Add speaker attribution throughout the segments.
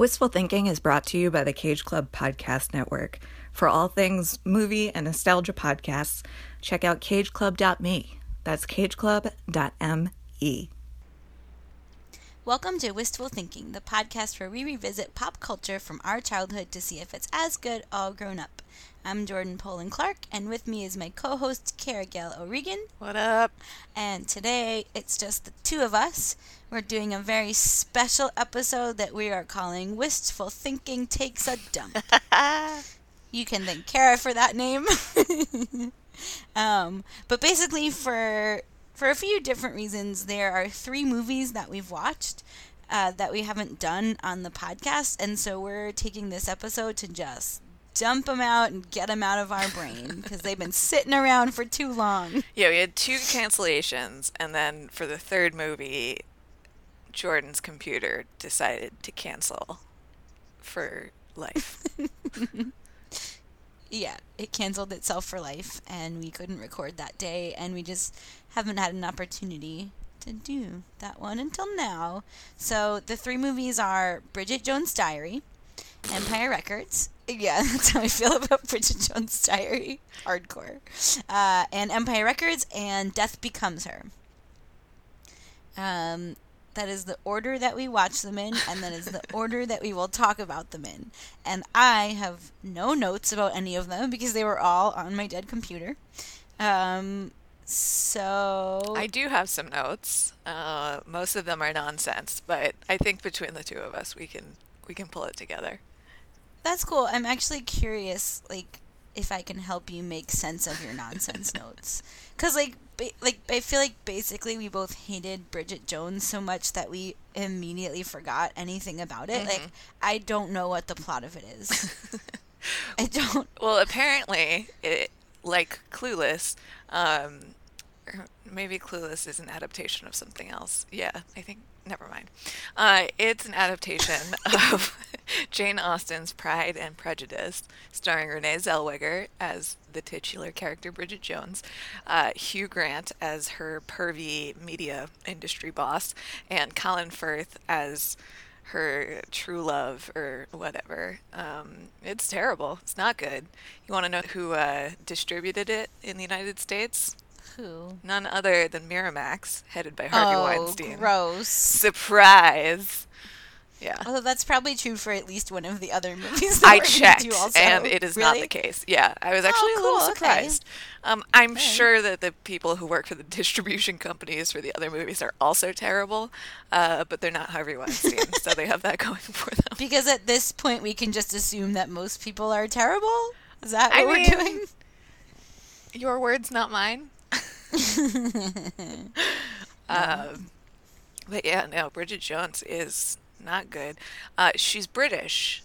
Speaker 1: Wistful Thinking is brought to you by the Cage Club Podcast Network. For all things movie and nostalgia podcasts, check out cageclub.me. That's cageclub.me.
Speaker 2: Welcome to Wistful Thinking, the podcast where we revisit pop culture from our childhood to see if it's as good all grown up. I'm Jordan Poland Clark, and with me is my co host, Gail O'Regan.
Speaker 3: What up?
Speaker 2: And today it's just the two of us. We're doing a very special episode that we are calling Wistful Thinking Takes a Dump. you can thank Cara for that name. um, but basically, for for a few different reasons, there are three movies that we've watched uh, that we haven't done on the podcast, and so we're taking this episode to just dump them out and get them out of our brain because they've been sitting around for too long.
Speaker 3: Yeah, we had two cancellations, and then for the third movie, Jordan's computer decided to cancel for life.
Speaker 2: yeah, it canceled itself for life, and we couldn't record that day, and we just haven't had an opportunity to do that one until now. So the three movies are Bridget Jones' Diary, Empire Records. Yeah, that's how I feel about Bridget Jones' Diary. Hardcore. Uh, and Empire Records and Death Becomes Her. Um, that is the order that we watch them in, and that is the order that we will talk about them in. And I have no notes about any of them because they were all on my dead computer. Um, so
Speaker 3: I do have some notes. Uh, most of them are nonsense, but I think between the two of us, we can we can pull it together.
Speaker 2: That's cool. I'm actually curious, like, if I can help you make sense of your nonsense notes, because like, ba- like I feel like basically we both hated Bridget Jones so much that we immediately forgot anything about it. Like, I don't know what the plot of it is. I don't.
Speaker 3: Well, apparently, it like Clueless. Um, maybe Clueless is an adaptation of something else. Yeah, I think. Never mind. Uh, it's an adaptation of Jane Austen's Pride and Prejudice, starring Renee Zellweger as the titular character Bridget Jones, uh, Hugh Grant as her pervy media industry boss, and Colin Firth as her true love or whatever. Um, it's terrible. It's not good. You want to know who uh, distributed it in the United States?
Speaker 2: Who?
Speaker 3: None other than Miramax, headed by Harvey
Speaker 2: oh,
Speaker 3: Weinstein.
Speaker 2: gross.
Speaker 3: Surprise! Yeah.
Speaker 2: Although that's probably true for at least one of the other movies.
Speaker 3: I checked, and it is not the case. Yeah, I was actually a
Speaker 2: cool,
Speaker 3: little
Speaker 2: okay.
Speaker 3: surprised. Um, I'm
Speaker 2: Alright.
Speaker 3: sure that the people who work for the distribution companies for the other movies are also terrible, uh, but they're not Harvey Weinstein, so they have that going for them.
Speaker 2: Because at this point, we can just assume that most people are terrible. Is that what
Speaker 3: I
Speaker 2: we're
Speaker 3: mean-
Speaker 2: doing?
Speaker 3: Your words, not mine. um, but yeah, no, Bridget Jones is not good. Uh, she's British.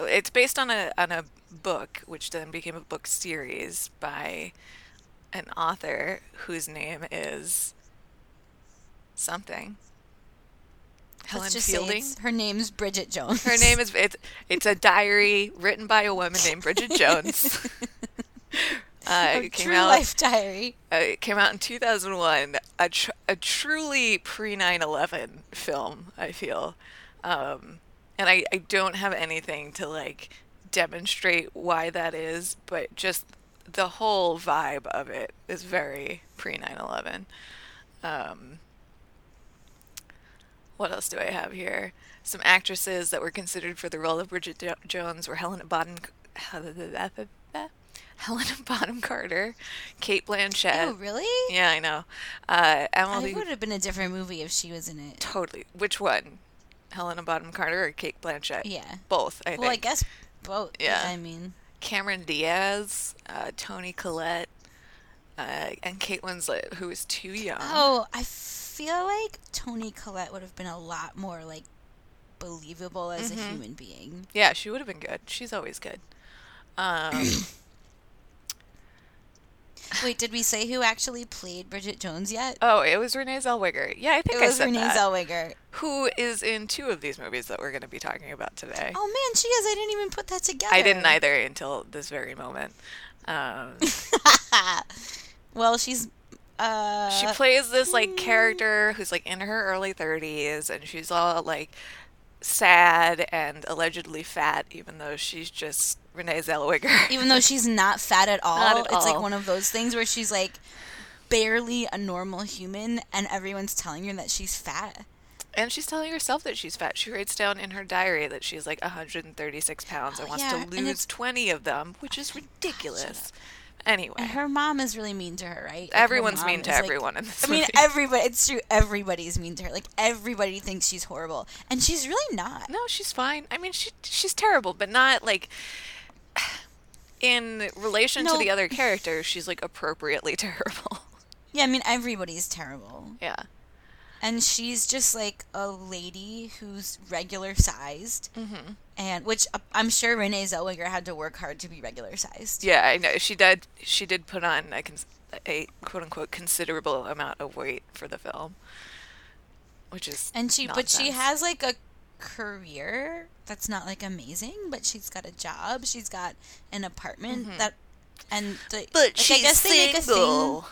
Speaker 3: It's based on a on a book, which then became a book series by an author whose name is something. Helen Fielding.
Speaker 2: her name's Bridget Jones.
Speaker 3: Her name is it's it's a diary written by a woman named Bridget Jones. uh, it came
Speaker 2: true
Speaker 3: out
Speaker 2: life diary.
Speaker 3: uh, it came out in 2001. A, tr- a truly pre 9 11 film, I feel. Um, and I, I don't have anything to like demonstrate why that is, but just the whole vibe of it is very pre 9 11. Um, what else do I have here? Some actresses that were considered for the role of Bridget jo- Jones were Helena Bonham, Helena Bonham Carter, Cate Blanchett.
Speaker 2: Oh, really?
Speaker 3: Yeah, I know. Uh,
Speaker 2: I
Speaker 3: Emily,
Speaker 2: would have been a different movie if she was in it.
Speaker 3: totally. Which one? Helena Bonham Carter or Cate Blanchett?
Speaker 2: Yeah.
Speaker 3: Both, I
Speaker 2: Well, I guess both.
Speaker 3: Yeah.
Speaker 2: I mean,
Speaker 3: Cameron Diaz, uh, Toni Collette, uh, and Kate Winslet, who is too young.
Speaker 2: oh, I feel like Toni Collette would have been a lot more like believable as
Speaker 3: Mm-hmm.
Speaker 2: a human being.
Speaker 3: Yeah, she would have been good. She's always good. Um,
Speaker 2: Wait, did we say who actually played Bridget Jones yet?
Speaker 3: oh, it was Renee Zellweger. Yeah, I think
Speaker 2: it
Speaker 3: I
Speaker 2: was
Speaker 3: said
Speaker 2: Renee
Speaker 3: that.
Speaker 2: Zellweger.
Speaker 3: Who is in two of these movies that we're going to be talking about today.
Speaker 2: Oh man, she is. I didn't even put that together.
Speaker 3: I didn't either until this very moment. Um,
Speaker 2: Well, she's. Uh,
Speaker 3: she plays this like character who's like in her early 30s and she's all like sad and allegedly fat, even though she's just Renee Zellweger.
Speaker 2: Even though she's not fat at all,
Speaker 3: at
Speaker 2: it's like one of those things where she's like barely a normal human, and everyone's telling her that she's fat.
Speaker 3: And she's telling herself that she's fat. She writes down in her diary that she's like 136 pounds oh, and
Speaker 2: Oh,
Speaker 3: wants
Speaker 2: yeah,
Speaker 3: to lose 20 of them, which is ridiculous. Anyway,
Speaker 2: And her mom is really mean to her, right? Like,
Speaker 3: everyone's mean to
Speaker 2: like-
Speaker 3: everyone in this
Speaker 2: I mean, everybody. It's true. Everybody's mean to her. Like everybody thinks she's horrible, and she's really not.
Speaker 3: no, she's fine. I mean, she she's terrible, but not like in relation to the other characters. She's like appropriately terrible.
Speaker 2: Yeah, I mean, everybody's terrible,
Speaker 3: yeah.
Speaker 2: And she's just like a lady who's regular sized,
Speaker 3: Mm-hmm.
Speaker 2: and which uh, I'm sure Renee Zellweger had to work hard to be regular sized.
Speaker 3: Yeah, I know. She did. She did put on a, a quote unquote considerable amount of weight for the film, which is
Speaker 2: And she, but she has like a career that's not like amazing, but she's got a job, she's got an apartment that, and the,
Speaker 3: Mm-hmm. But
Speaker 2: like,
Speaker 3: she's
Speaker 2: I guess they make a thing.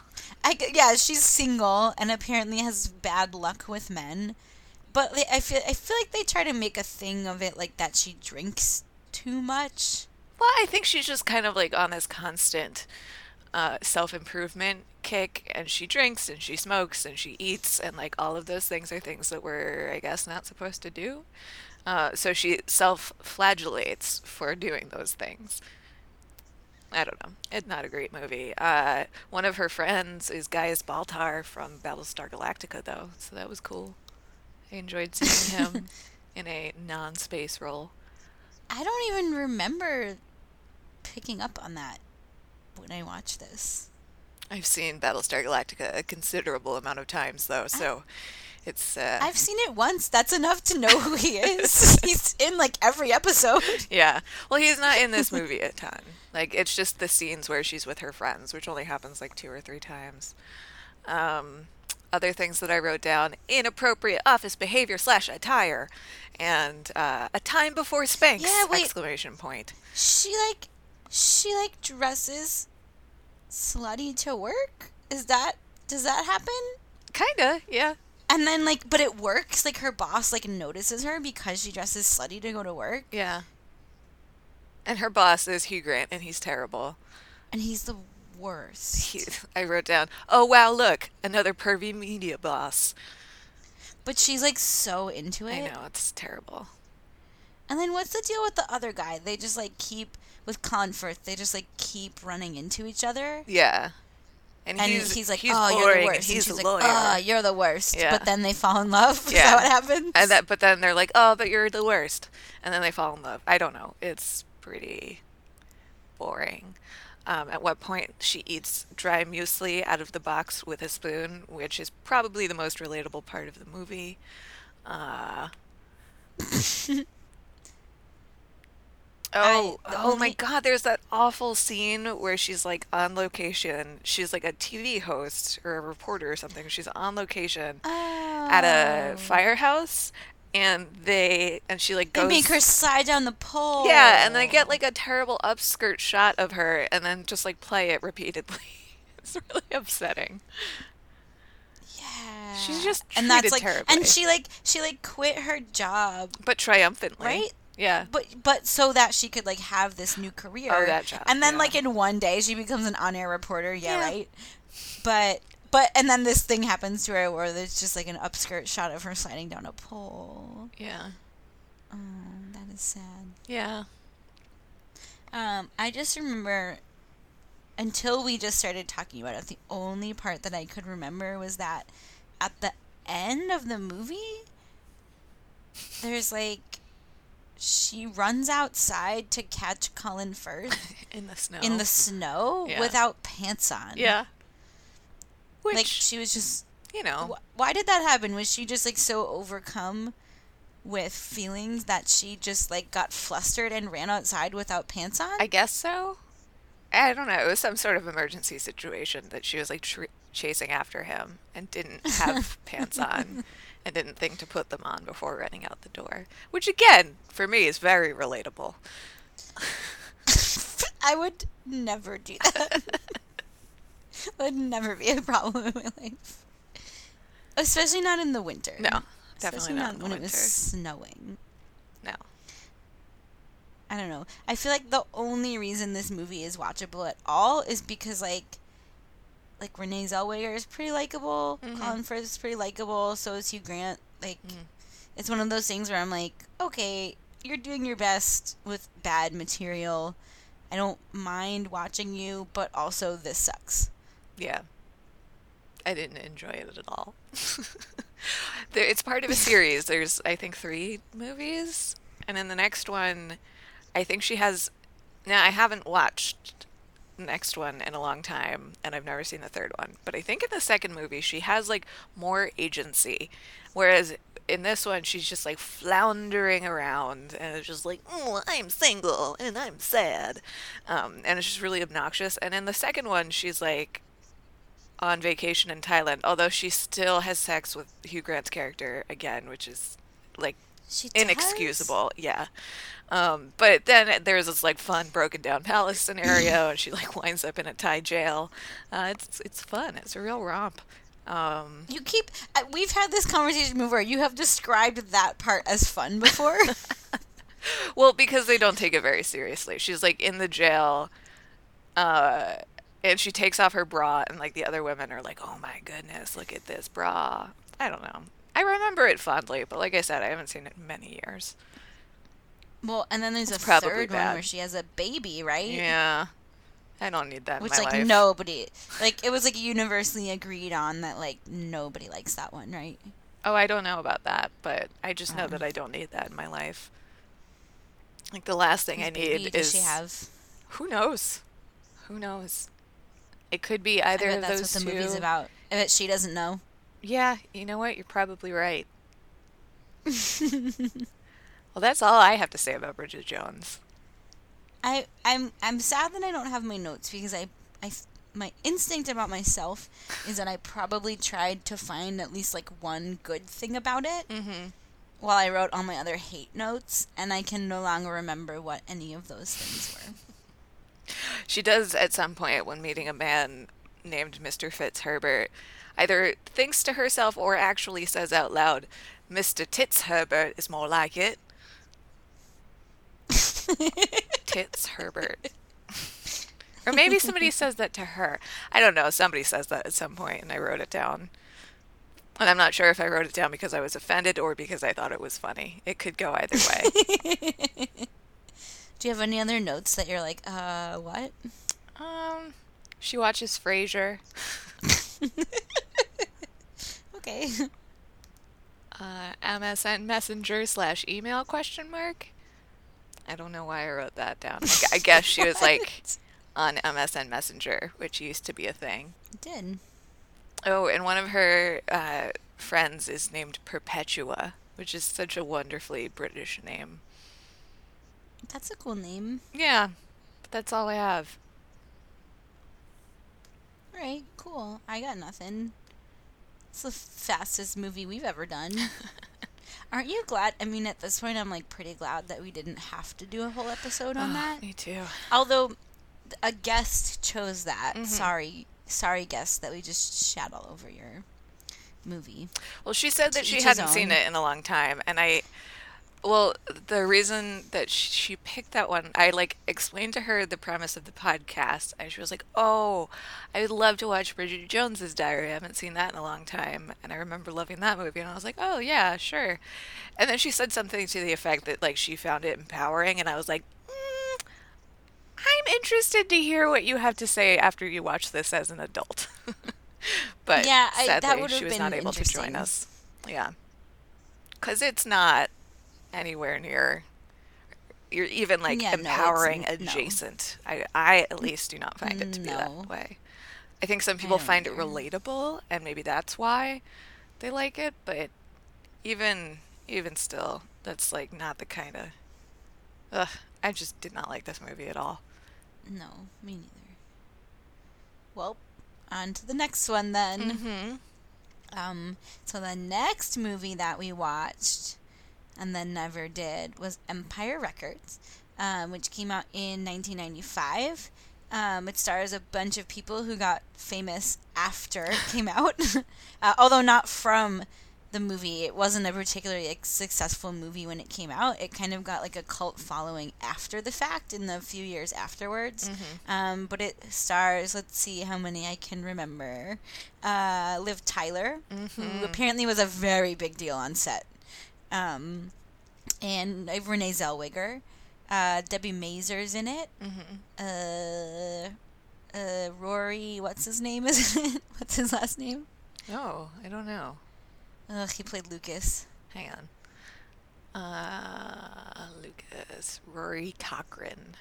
Speaker 2: I yeah, she's single and apparently has bad luck with men. But I feel I feel like they try to make a thing of it, like that she drinks too much.
Speaker 3: Well, I think she's just kind of like on this constant uh, self improvement kick, and she drinks and she smokes and she eats, and like all of those things are things that we're, I guess, not supposed to do. Uh, so she self flagellates for doing those things. I don't know. It's not a great movie. Uh, one of her friends is Gaius Baltar from Battlestar Galactica, though, so that was cool. I enjoyed seeing him in a non space role.
Speaker 2: I don't even remember picking up on that when I watched this.
Speaker 3: I've seen Battlestar Galactica a considerable amount of times, though, so it's uh,
Speaker 2: I've seen it once. That's enough to know who he is. He's in like every episode.
Speaker 3: yeah. Well, he's not in this movie a ton. Like it's just the scenes where she's with her friends, which only happens like two or three times. Um, other things that I wrote down: inappropriate office behavior slash attire, and uh, a time before Spanx!
Speaker 2: Yeah, wait.
Speaker 3: Exclamation point.
Speaker 2: She like she like dresses slutty to work. Is that does that happen?
Speaker 3: Kinda, yeah.
Speaker 2: And then like but it works. Like her boss like notices her because she dresses slutty to go to work.
Speaker 3: Yeah. And her boss is Hugh Grant, and he's terrible.
Speaker 2: And he's the worst.
Speaker 3: He, I wrote down, "Oh wow, look, another pervy media boss."
Speaker 2: But she's like so into it.
Speaker 3: I know it's terrible.
Speaker 2: And then what's the deal with the other guy? They just like keep with Colin They just like keep running into each other.
Speaker 3: Yeah, and,
Speaker 2: And
Speaker 3: he's,
Speaker 2: he's, like,
Speaker 3: he's
Speaker 2: "Oh, you're the
Speaker 3: and
Speaker 2: worst." And
Speaker 3: he's
Speaker 2: she's
Speaker 3: a
Speaker 2: like,
Speaker 3: lawyer.
Speaker 2: "Oh, you're the worst."
Speaker 3: Yeah.
Speaker 2: But then they fall in love. Is
Speaker 3: Yeah.
Speaker 2: that what happens?
Speaker 3: and that, but then they're like, "Oh, but you're the worst," and then they fall in love. I don't know. It's pretty boring. Um, at what point she eats dry muesli out of the box with a spoon, which is probably the most relatable part of the movie. Uh, oh,
Speaker 2: the
Speaker 3: oh my God! There's that awful scene where she's like on location. She's like a TV host or a reporter or something. She's on location at a
Speaker 2: Oh.
Speaker 3: firehouse, and they and she like
Speaker 2: They
Speaker 3: goes.
Speaker 2: make her slide down the pole.
Speaker 3: Yeah, and they get like a terrible upskirt shot of her, and then just like play it repeatedly. it's really upsetting.
Speaker 2: Yeah.
Speaker 3: She's just
Speaker 2: and that's like
Speaker 3: terribly.
Speaker 2: and she like she like quit her job,
Speaker 3: But triumphantly,
Speaker 2: right?
Speaker 3: Yeah.
Speaker 2: But but so that she could like have this new career.
Speaker 3: Oh, that job,
Speaker 2: And then
Speaker 3: yeah.
Speaker 2: like in one day she becomes an on-air reporter. Yeah,
Speaker 3: Yeah.
Speaker 2: right. But but and then this thing happens to her where there's just like an upskirt shot of her sliding down a pole.
Speaker 3: Yeah.
Speaker 2: Oh, that is sad.
Speaker 3: Yeah.
Speaker 2: Um, I just remember until we just started talking about it, the only part that I could remember was that at the end of the movie, there's like she runs outside to catch Colin Firth
Speaker 3: In the snow.
Speaker 2: in the snow
Speaker 3: Yeah.
Speaker 2: without pants on.
Speaker 3: Yeah. Which
Speaker 2: like she was just.
Speaker 3: you know,
Speaker 2: Wh- why did that happen? Was she just like so overcome with feelings that she just like got flustered and ran outside without pants on?
Speaker 3: I guess so. I don't know. It was some sort of emergency situation that she was like tr- chasing after him and didn't have pants on and didn't think to put them on before running out the door. Which again, for me, is very relatable.
Speaker 2: I would never do that. would never be a problem in my life. Especially not in the winter.
Speaker 3: No, definitely not, in the
Speaker 2: when it was snowing.
Speaker 3: No.
Speaker 2: I don't know. I feel like the only reason this movie is watchable at all is because like like Renee Zellweger is pretty likable,
Speaker 3: Mhm.
Speaker 2: Colin Firth is pretty likable, so is Hugh Grant. Like
Speaker 3: Mhm.
Speaker 2: it's one of those things where I'm like, okay, you're doing your best with bad material. I don't mind watching you, but also this sucks.
Speaker 3: Yeah. I didn't enjoy it at all. there, it's part of a series. There's, I think, three movies. And in the next one, I think she has. Now, I haven't watched next one in a long time, and I've never seen the third one. But I think in the second movie, she has, like, more agency. Whereas in this one, she's just, like, floundering around, and it's just like, oh, I'm single, and I'm sad. Um, and it's just really obnoxious. And in the second one, she's, like, on vacation in Thailand, although she still has sex with Hugh Grant's character again, which is like
Speaker 2: She does?
Speaker 3: inexcusable. Yeah. Um, but then there's this like fun broken down palace scenario, and she like winds up in a Thai jail. Uh, it's it's fun. It's a real romp. Um,
Speaker 2: You keep. Uh, we've had this conversation before. You have described that part as fun before.
Speaker 3: well, because they don't take it very seriously. She's like in the jail, uh, and she takes off her bra, and like the other women are like, "Oh my goodness, look at this bra." I don't know. I remember it fondly, but like I said, I haven't seen it in many years.
Speaker 2: Well, and then there's
Speaker 3: It's
Speaker 2: a third one where she has a baby, right?
Speaker 3: Yeah, I don't need that
Speaker 2: Which
Speaker 3: in my
Speaker 2: like
Speaker 3: life.
Speaker 2: nobody like it was like universally agreed on that like nobody likes that one, right?
Speaker 3: Oh, I don't know about that, but I just know
Speaker 2: Um.
Speaker 3: that I don't need that in my life. Like the last thing I
Speaker 2: baby
Speaker 3: need
Speaker 2: does
Speaker 3: is
Speaker 2: she have?
Speaker 3: who knows, who knows. It could be either of
Speaker 2: that's
Speaker 3: those
Speaker 2: what the
Speaker 3: two.
Speaker 2: movie's about. I bet she doesn't know.
Speaker 3: Yeah, you know what? You're probably right. Well, that's all I have to say about Bridget Jones.
Speaker 2: I I'm I'm sad that I don't have my notes because I I my instinct about myself is that I probably tried to find at least like one good thing about it
Speaker 3: Mm-hmm.
Speaker 2: while I wrote all my other hate notes, and I can no longer remember what any of those things were.
Speaker 3: She does at some point when meeting a man named Mr. Fitzherbert, either thinks to herself or actually says out loud, Mr. Tits Herbert is more like it. Tits Herbert. or maybe somebody says that to her. I don't know. Somebody says that at some point, and I wrote it down. And I'm not sure if I wrote it down because I was offended or because I thought it was funny. It could go either way.
Speaker 2: Do you have any other notes that you're like, uh, what?
Speaker 3: um, she watches Frasier.
Speaker 2: Okay.
Speaker 3: Uh, MSN Messenger slash email question mark. I don't know why I wrote that down. I, I guess she was like on MSN Messenger, which used to be a thing.
Speaker 2: It did.
Speaker 3: Oh, and one of her uh, friends is named Perpetua, which is such a wonderfully British name.
Speaker 2: That's a cool name.
Speaker 3: Yeah, but that's all I have.
Speaker 2: All right, cool. I got nothing. It's the fastest movie we've ever done. Aren't you glad? I mean, at this point, I'm like pretty glad that we didn't have to do a whole episode on
Speaker 3: Oh,
Speaker 2: that.
Speaker 3: Me too.
Speaker 2: Although a guest chose that.
Speaker 3: Mhm.
Speaker 2: Sorry, sorry, guest, that we just shat all over your movie.
Speaker 3: Well, she said that she hadn't seen it in a long time, and I, well, the reason that she picked that one, I like explained to her the premise of the podcast, and she was like, "Oh, I would love to watch Bridget Jones's Diary. I haven't seen that in a long time, and I remember loving that movie." And I was like, "Oh yeah, sure." And then she said something to the effect that like she found it empowering, and I was like. Mm, I'm interested to hear what you have to say after you watch this as an adult. but
Speaker 2: Yeah, I- that
Speaker 3: sadly, she was not able to join us. Yeah. Because it's not anywhere near. You're even like
Speaker 2: Yeah,
Speaker 3: empowering
Speaker 2: no.
Speaker 3: adjacent. I, I at least do not find it to be
Speaker 2: No.
Speaker 3: that way. I think some people find it relatable, and maybe that's why they like it. But even even still, that's like not the kind of. Ugh, I just did not like this movie at all.
Speaker 2: No, me neither. Well, on to the next one then.
Speaker 3: Mm-hmm.
Speaker 2: Um, so the next movie that we watched and then never did was Empire Records, um, which came out in 1995. Um, it stars a bunch of people who got famous after it came out, uh, although not from the movie. It wasn't a particularly like, successful movie when it came out. It kind of got like a cult following after the fact in the few years afterwards. Um, but it stars, let's see how many I can remember. Uh, Liv Tyler, who apparently was a very big deal on set. Um, and Renee Zellweger. Uh, Debi Mazar's in it. Uh, uh, Rory, what's his name? Is it? What's his last name?
Speaker 3: Oh, I don't know.
Speaker 2: Ugh, he played Lucas.
Speaker 3: Hang on. Uh, Lucas Rory Cochrane.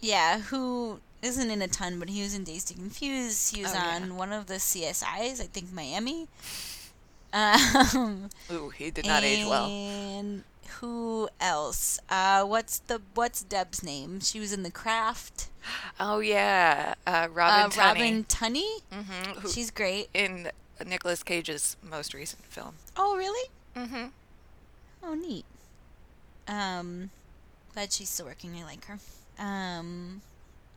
Speaker 2: Yeah, who isn't in a ton, but he was in Dazed and Confused. He was
Speaker 3: Oh, yeah.
Speaker 2: on one of the CSIs, I think Miami. Um,
Speaker 3: Ooh, he did not age well.
Speaker 2: And who else? Uh, what's the what's Deb's name? She was in The Craft.
Speaker 3: Oh yeah, uh, Robin
Speaker 2: uh,
Speaker 3: Tunney.
Speaker 2: Robin Tunney.
Speaker 3: Mhm, who-
Speaker 2: She's great.
Speaker 3: in Nicolas Cage's most recent film.
Speaker 2: Oh, really?
Speaker 3: Mm-hmm.
Speaker 2: Oh, neat. Um, glad she's still working. I like her. Um,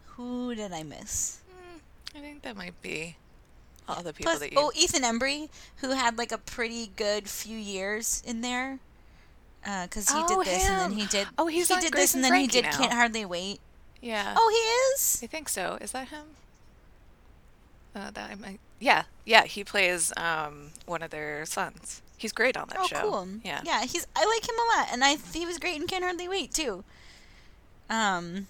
Speaker 2: who did I miss?
Speaker 3: I think that might be the people
Speaker 2: Plus,
Speaker 3: that you.
Speaker 2: oh, Ethan Embry, who had like a pretty good few years in there. Because he
Speaker 3: Oh,
Speaker 2: did this and then he did.
Speaker 3: Oh, he's
Speaker 2: he did
Speaker 3: Grace
Speaker 2: this and
Speaker 3: and
Speaker 2: then he did
Speaker 3: now.
Speaker 2: Can't Hardly Wait.
Speaker 3: yeah.
Speaker 2: Oh, he is.
Speaker 3: I think so. Is that him? Uh, that I might. Yeah, yeah. He plays um one of their sons. He's great on that show.
Speaker 2: Oh,
Speaker 3: show.
Speaker 2: cool.
Speaker 3: Yeah.
Speaker 2: yeah. He's. I like him a lot, and I he was great in Can't Hardly Wait too. Um.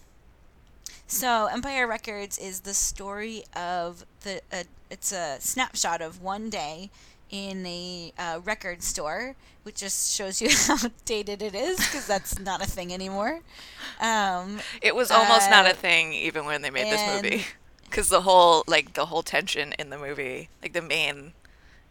Speaker 2: So Empire Records is the story of the. Uh, it's a snapshot of one day in a uh, record store, which just shows you how dated it is because that's not a thing anymore. Um,
Speaker 3: It was almost not
Speaker 2: Uh,
Speaker 3: a thing even when they made this movie, because the whole like the whole tension in the movie, like the main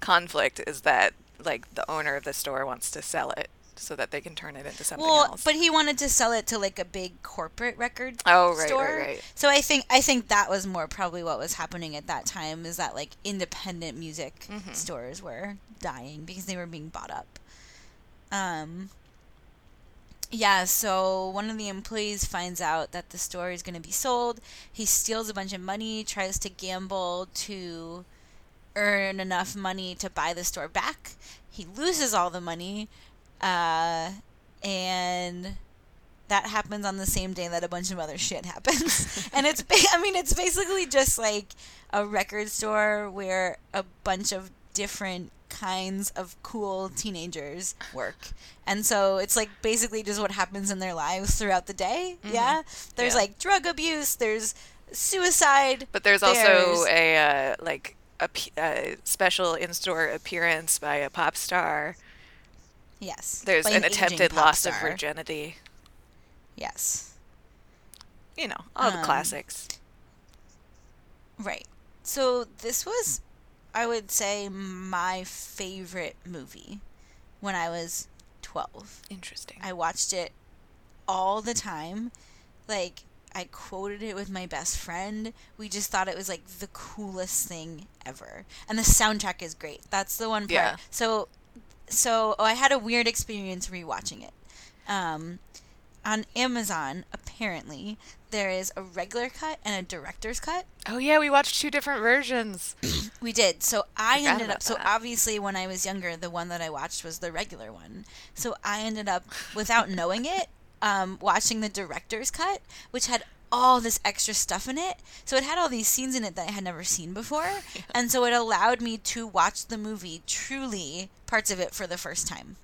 Speaker 3: conflict is that like the owner of the store wants to sell it so that they can turn it into something
Speaker 2: well,
Speaker 3: else.
Speaker 2: but he wanted to sell it to like a big corporate record
Speaker 3: Oh, right, right,
Speaker 2: store.
Speaker 3: right.
Speaker 2: So I think I think that was more probably what was happening at that time is that like independent music
Speaker 3: Mm-hmm.
Speaker 2: stores were dying because they were being bought up. Um yeah, so one of the employees finds out that the store is going to be sold. He steals a bunch of money, tries to gamble to earn enough money to buy the store back. He loses all the money, uh, and that happens on the same day that a bunch of other shit happens. and it's, ba- I mean, it's basically just like a record store where a bunch of different kinds of cool teenagers work. And so it's like basically just what happens in their lives throughout the day. Yeah. There's
Speaker 3: Yeah.
Speaker 2: like drug abuse, there's suicide.
Speaker 3: But there's also a uh, like a, a special in-store appearance by a pop star.
Speaker 2: Yes.
Speaker 3: There's an
Speaker 2: aging
Speaker 3: attempted loss of virginity.
Speaker 2: Yes.
Speaker 3: You know, all the
Speaker 2: Um,
Speaker 3: classics.
Speaker 2: Right. So this was, I would say, my favorite movie when I was 12.
Speaker 3: Interesting.
Speaker 2: I watched it all the time. Like, I quoted it with my best friend. We just thought it was like the coolest thing ever. And the soundtrack is great. That's the one part.
Speaker 3: Yeah.
Speaker 2: So, so oh, I had a weird experience rewatching it. Um, on Amazon, apparently, there is a regular cut and a director's cut.
Speaker 3: oh yeah, we watched two different versions.
Speaker 2: We did. So I
Speaker 3: Forgot
Speaker 2: ended up. So
Speaker 3: that.
Speaker 2: obviously, when I was younger, the one that I watched was the regular one. So I ended up, without knowing it, um, watching the director's cut, which had all this extra stuff in it. So it had all these scenes in it that I had never seen before, and so it allowed me to watch the movie truly parts of it for the first time,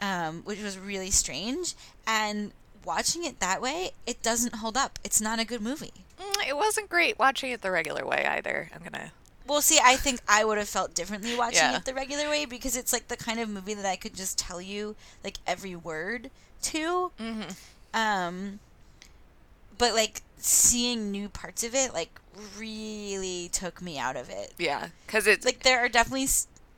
Speaker 2: um, which was really strange. And watching it that way, it doesn't hold up. It's not a good movie.
Speaker 3: Mm, It wasn't great watching it the regular way either. I'm gonna.
Speaker 2: Well, see, I think I would have felt differently watching
Speaker 3: Yeah.
Speaker 2: it the regular way because it's like the kind of movie that I could just tell you like every word to.
Speaker 3: Mm-hmm.
Speaker 2: Um, but like seeing new parts of it like really took me out of it.
Speaker 3: Yeah, because it's
Speaker 2: Like there are definitely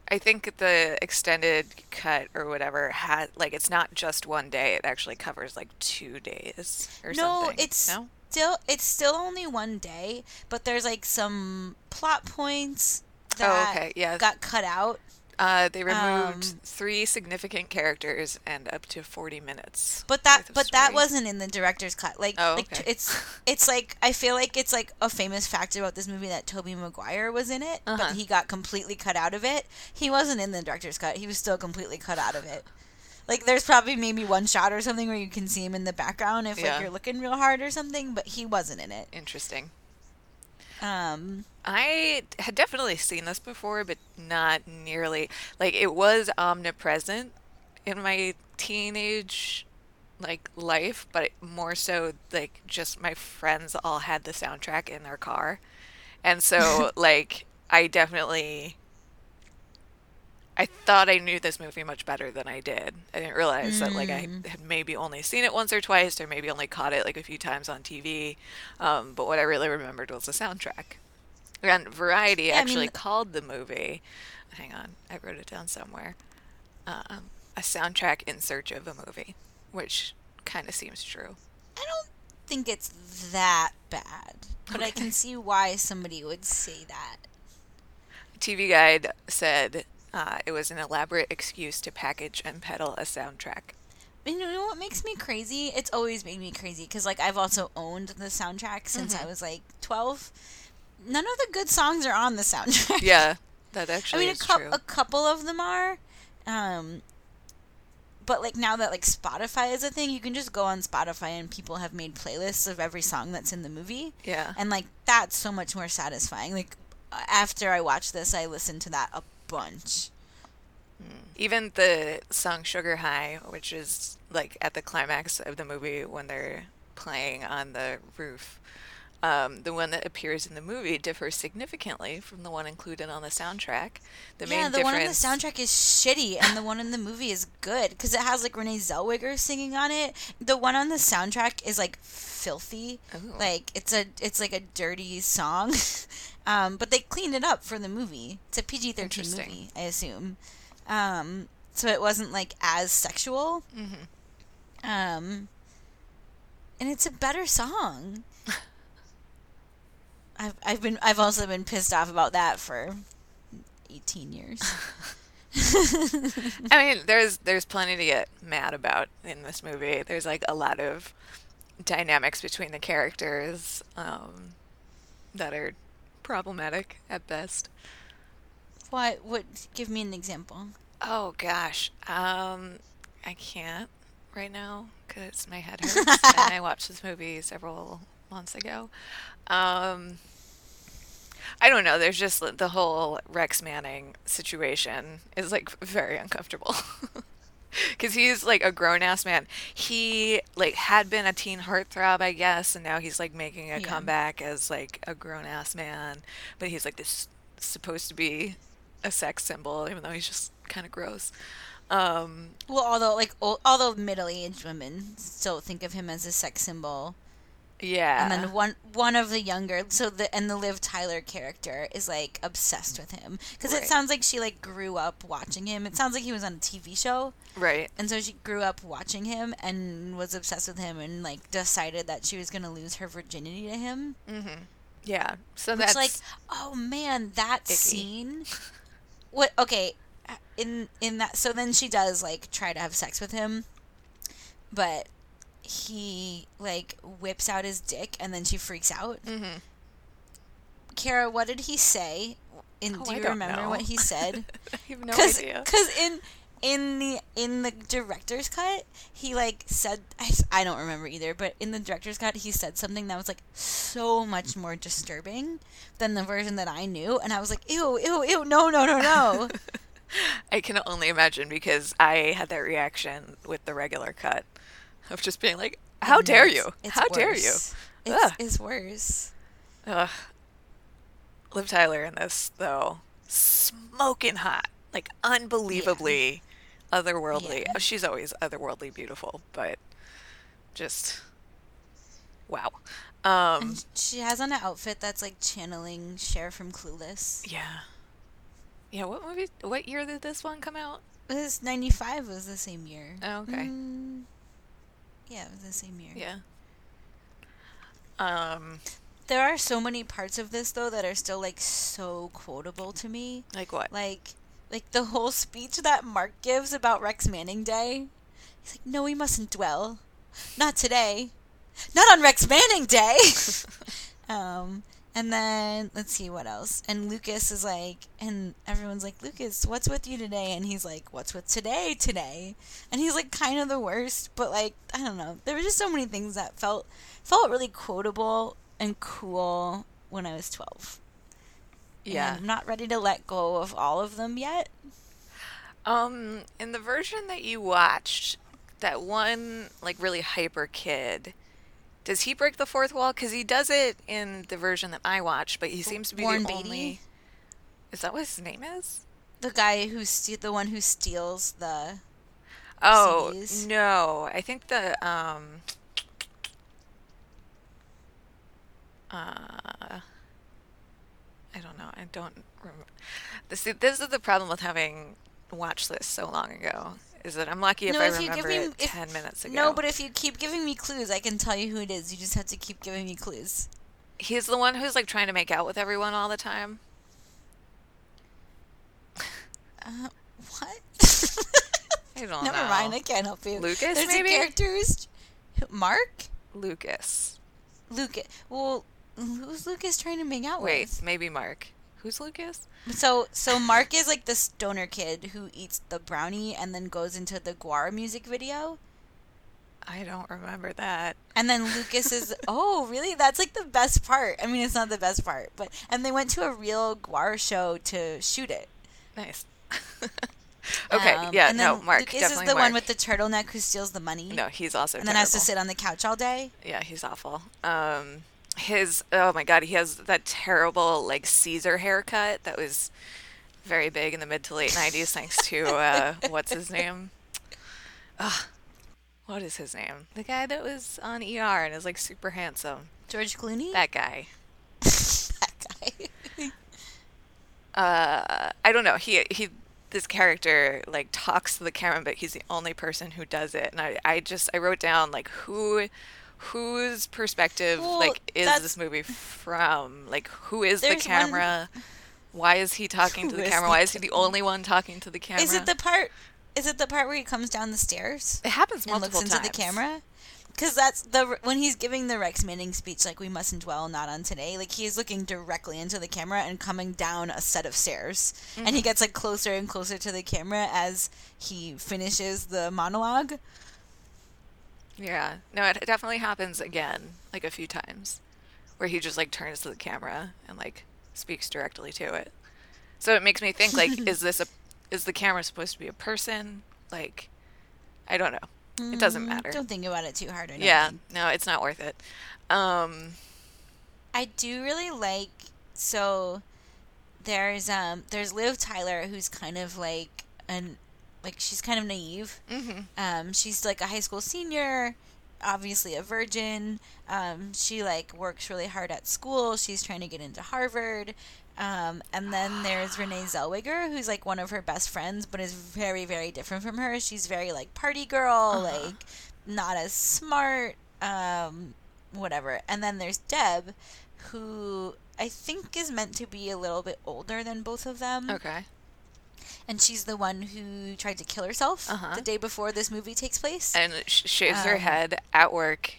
Speaker 3: I think the extended cut or whatever had like it's not just one day. It actually covers like two days or
Speaker 2: no,
Speaker 3: something.
Speaker 2: it's
Speaker 3: no.
Speaker 2: still it's still only one day, but there's like some plot points
Speaker 3: Oh,
Speaker 2: that
Speaker 3: okay, yeah.
Speaker 2: got cut out.
Speaker 3: Uh, they removed
Speaker 2: Um,
Speaker 3: three significant characters and up to 40 minutes.
Speaker 2: But that but that wasn't in the director's cut. Like
Speaker 3: Oh,
Speaker 2: like
Speaker 3: okay.
Speaker 2: it's it's like I feel like it's like a famous fact about this movie that Tobey Maguire was in it,
Speaker 3: Uh-huh.
Speaker 2: but he got completely cut out of it. He wasn't in the director's cut. He was still completely cut out of it. Like there's probably maybe one shot or something where you can see him in the background if
Speaker 3: Yeah.
Speaker 2: like you're looking real hard or something, but he wasn't in it.
Speaker 3: Interesting.
Speaker 2: Um
Speaker 3: I had definitely seen this before, but not nearly. Like it was omnipresent in my teenage like life, but more so like just my friends all had the soundtrack in their car. And so like I definitely I thought I knew this movie much better than I did. I didn't realize that like I had maybe only seen it once or twice, or maybe only caught it like a few times on TV. Um, but what I really remembered was the soundtrack. And Variety
Speaker 2: Yeah, I mean-
Speaker 3: actually called the movie. Hang on, I wrote it down somewhere. Um, a soundtrack in search of a movie, which kind of seems true.
Speaker 2: I don't think it's that bad, but I can see why somebody would say that.
Speaker 3: TV Guide said uh, it was an elaborate excuse to package and peddle a soundtrack.
Speaker 2: You know what makes me crazy? It's always made me crazy because like I've also owned the soundtrack since
Speaker 3: Mm-hmm.
Speaker 2: I was like twelve. None of the good songs are on the soundtrack.
Speaker 3: Yeah, that actually.
Speaker 2: I mean a,
Speaker 3: true.
Speaker 2: a couple of them are, um, but like now that like Spotify is a thing, you can just go on Spotify and people have made playlists of every song that's in the movie,
Speaker 3: yeah.
Speaker 2: and like that's so much more satisfying. Like after I watched this, I listened to that a bunch.
Speaker 3: Even the song Sugar High, which is like at the climax of the movie when they're playing on the roof, um, the one that appears in the movie differs significantly from the one included on the soundtrack. The
Speaker 2: yeah,
Speaker 3: main
Speaker 2: the one on the soundtrack is shitty, and the one in the movie is good because it has like Renee Zellweger singing on it. The one on the soundtrack is like filthy,
Speaker 3: Ooh.
Speaker 2: like it's a it's like a dirty song, um, but they cleaned it up for the movie. It's a PG thirteen movie, I assume, um, so it wasn't like as sexual.
Speaker 3: Mm-hmm.
Speaker 2: Um, and it's a better song. I've I've been I've also been pissed off about that for eighteen years.
Speaker 3: I mean, there's there's plenty to get mad about in this movie. There's like a lot of dynamics between the characters um, that are problematic at best.
Speaker 2: What? What? Give me an example.
Speaker 3: Oh gosh, um, I can't right now because my head hurts, and I watched this movie several months ago. Um, I don't know. There's just the whole Rex Manning situation is like very uncomfortable. Cause he's like a grown ass man. He like had been a teen heartthrob, I guess, and now he's like making a
Speaker 2: Yeah.
Speaker 3: comeback as like a grown ass man. But he's like this supposed to be a sex symbol, even though he's just kind of gross. Um,
Speaker 2: Well, although like ol- although middle-aged women still think of him as a sex symbol,
Speaker 3: yeah.
Speaker 2: and then one one of the younger so the and the Liv Tyler character is like obsessed with him because it sounds like she like grew up watching him. It sounds like he was on a TV show.
Speaker 3: right.
Speaker 2: And so she grew up watching him and was obsessed with him and like decided that she was gonna lose her virginity to him. Mhm.
Speaker 3: Yeah. So
Speaker 2: Which
Speaker 3: that's
Speaker 2: like, oh man, that
Speaker 3: icky.
Speaker 2: scene. What? Okay, in in that. So then she does like try to have sex with him, but he like whips out his dick and then she freaks out.
Speaker 3: Mhm.
Speaker 2: Kara, what did he say? In,
Speaker 3: Oh,
Speaker 2: do you remember
Speaker 3: know.
Speaker 2: what he said?
Speaker 3: I have no
Speaker 2: Cause,
Speaker 3: idea.
Speaker 2: 'cause in in the in the director's cut, he like said I, I don't remember either, but in the director's cut, he said something that was like so much more disturbing than the version that I knew, and I was like, ew, ew, ew, no, no, no, no.
Speaker 3: I can only imagine because I had that reaction with the regular cut of just being like, "How
Speaker 2: And
Speaker 3: dare you? How dare you?"
Speaker 2: worse. It's, it's worse.
Speaker 3: Ugh. Liv Tyler in this though, smoking hot, like unbelievably otherworldly.
Speaker 2: Yeah.
Speaker 3: Oh, she's always otherworldly beautiful, but just wow. Um,
Speaker 2: And she has on an outfit that's like channeling Cher from Clueless.
Speaker 3: yeah, yeah. What movie? What year did this one come out?
Speaker 2: This ninety five was the same year.
Speaker 3: Oh, okay.
Speaker 2: Mm, yeah, it was the same year.
Speaker 3: Yeah. Um,
Speaker 2: There are so many parts of this though that are still like so quotable to me.
Speaker 3: like what?
Speaker 2: Like like the whole speech that Mark gives about Rex Manning Day. He's like, "No, we mustn't dwell. Not today. Not on Rex Manning Day." um, and then let's see what else. And Lucas is like, and everyone's like, "Lucas, what's with you today?" And he's like, "What's with today? Today?" And he's like, kind of the worst, but like, I don't know. There were just so many things that felt felt really quotable and cool when I was twelve.
Speaker 3: Yeah.
Speaker 2: And I'm not ready to let go of all of them yet.
Speaker 3: Um, in the version that you watched, that one like really hyper kid, does he break the fourth wall? Because he does it in the version that I watched, but he seems to be
Speaker 2: Warren
Speaker 3: the
Speaker 2: Beatty?
Speaker 3: only. Is that what his name is?
Speaker 2: The guy who's ste- the one who steals the
Speaker 3: Oh
Speaker 2: CDs?
Speaker 3: no, I think the um. Uh, I don't know. I don't remember. This this is the problem with having watched this so long ago. Is that I'm lucky if
Speaker 2: No,
Speaker 3: I
Speaker 2: if you give
Speaker 3: remember
Speaker 2: me-
Speaker 3: it
Speaker 2: if-
Speaker 3: ten minutes ago.
Speaker 2: No, but if you keep giving me clues, I can tell you who it is. You just have to keep giving me clues.
Speaker 3: he's the one who's like trying to make out with everyone all the time.
Speaker 2: Uh, what?
Speaker 3: I don't
Speaker 2: Never
Speaker 3: know.
Speaker 2: mind. I can't help you.
Speaker 3: Lucas,
Speaker 2: There's
Speaker 3: maybe?
Speaker 2: a character who's Mark.
Speaker 3: Lucas.
Speaker 2: Lucas. Well, who's Lucas trying to make out
Speaker 3: Wait,
Speaker 2: with?
Speaker 3: maybe Mark. Who's Lucas?
Speaker 2: So, so Mark is like the stoner kid who eats the brownie and then goes into the Gwar music video.
Speaker 3: I don't remember that.
Speaker 2: And then Lucas is, oh, really? That's like the best part. I mean, it's not the best part, but and they went to a real Gwar show to shoot it.
Speaker 3: Nice. okay,
Speaker 2: Um,
Speaker 3: yeah, no, Mark.
Speaker 2: Lucas
Speaker 3: definitely
Speaker 2: is the
Speaker 3: Mark.
Speaker 2: one with the turtleneck who steals the money.
Speaker 3: No, he's also
Speaker 2: and then has to sit on the couch all day.
Speaker 3: Yeah, he's awful. Um, his oh my god, he has that terrible like Caesar haircut that was very big in the mid to late '90s, thanks to uh, what's his name? Ugh, what is his name? The guy that was on ER and is like super handsome.
Speaker 2: George Clooney.
Speaker 3: That guy.
Speaker 2: that guy.
Speaker 3: Uh, I don't know. He he. This character like talks to the camera, but he's the only person who does it. And I, I just I wrote down like who whose perspective
Speaker 2: Well,
Speaker 3: like is
Speaker 2: that's-
Speaker 3: this movie from? Like who is the
Speaker 2: There's one-
Speaker 3: camera? Why is he talking to the camera?
Speaker 2: the
Speaker 3: Why is he the only one talking to the camera?
Speaker 2: Is it the part? Is it the part where he comes down the stairs
Speaker 3: It happens
Speaker 2: and
Speaker 3: multiple
Speaker 2: looks into the camera? Because that's the when he's giving the Rex Manning speech, like we mustn't dwell not on today. Like he is looking directly into the camera and coming down a set of stairs, and
Speaker 3: Mm-hmm.
Speaker 2: he gets like closer and closer to the camera as he finishes the monologue.
Speaker 3: Yeah. No, it definitely happens again, like a few times, where he just like turns to the camera and like speaks directly to it. So it makes me think like, is this a, is the camera supposed to be a person? Like, I don't know. It doesn't
Speaker 2: Mm,
Speaker 3: matter.
Speaker 2: Don't think about it too hard. I
Speaker 3: Yeah.
Speaker 2: think.
Speaker 3: No, it's not worth it. Um.
Speaker 2: I do really like so there's um there's Liv Tyler who's kind of like an like she's kind of naive.
Speaker 3: hmm
Speaker 2: Um she's like a high school senior, obviously a virgin. Um she like works really hard at school. She's trying to get into Harvard. Um, and then there's Renee Zellweger, who's like one of her best friends, but is very, very different from her. She's very like party girl, like not as smart, um, whatever. And then there's Deb, who I think is meant to be a little bit older than both of them.
Speaker 3: Okay.
Speaker 2: And she's the one who tried to kill herself
Speaker 3: Uh-huh.
Speaker 2: the day before this movie takes place.
Speaker 3: And sh- shaves her
Speaker 2: Um,
Speaker 3: head at work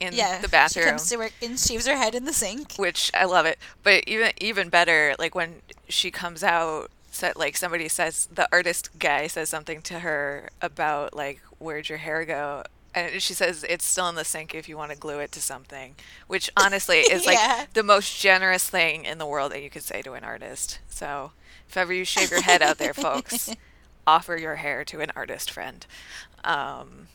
Speaker 3: in
Speaker 2: yeah,
Speaker 3: the
Speaker 2: She
Speaker 3: bathroom.
Speaker 2: comes to work and shaves her head in the sink.
Speaker 3: which I love it. But even even better, like when she comes out, so, like somebody says the artist guy says something to her about like where'd your hair go, and she says it's still in the sink if you want to glue it to something, which honestly is like
Speaker 2: Yeah.
Speaker 3: the most generous thing in the world that you could say to an artist. So if ever you shave your head out there, folks, offer your hair to an artist friend. Um,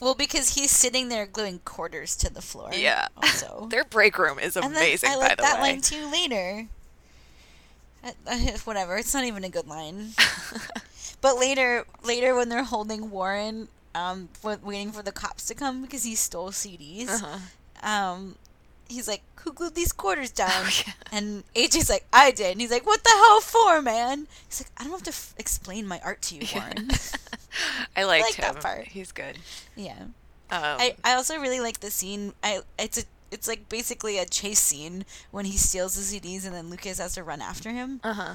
Speaker 2: Well, because he's sitting there gluing quarters to the floor.
Speaker 3: yeah,
Speaker 2: Also.
Speaker 3: their break room is
Speaker 2: And then
Speaker 3: amazing.
Speaker 2: I
Speaker 3: by
Speaker 2: like
Speaker 3: the
Speaker 2: that
Speaker 3: way,
Speaker 2: line too later. Uh, uh, whatever, it's not even a good line. but later, later when they're holding Warren, um, wa- waiting for the cops to come because he stole CDs,
Speaker 3: Uh-huh.
Speaker 2: um, he's like, "Who glued these quarters down?"
Speaker 3: Oh, yeah.
Speaker 2: And AJ's like, "I did." And he's like, "What the hell for, man?" He's like, "I don't have to f- explain my art to you, Warren."
Speaker 3: I liked
Speaker 2: like that part.
Speaker 3: He's good.
Speaker 2: yeah.
Speaker 3: Um,
Speaker 2: I, I also really like the scene. I it's a it's like basically a chase scene when he steals the CDs and then Lucas has to run after him.
Speaker 3: uh huh.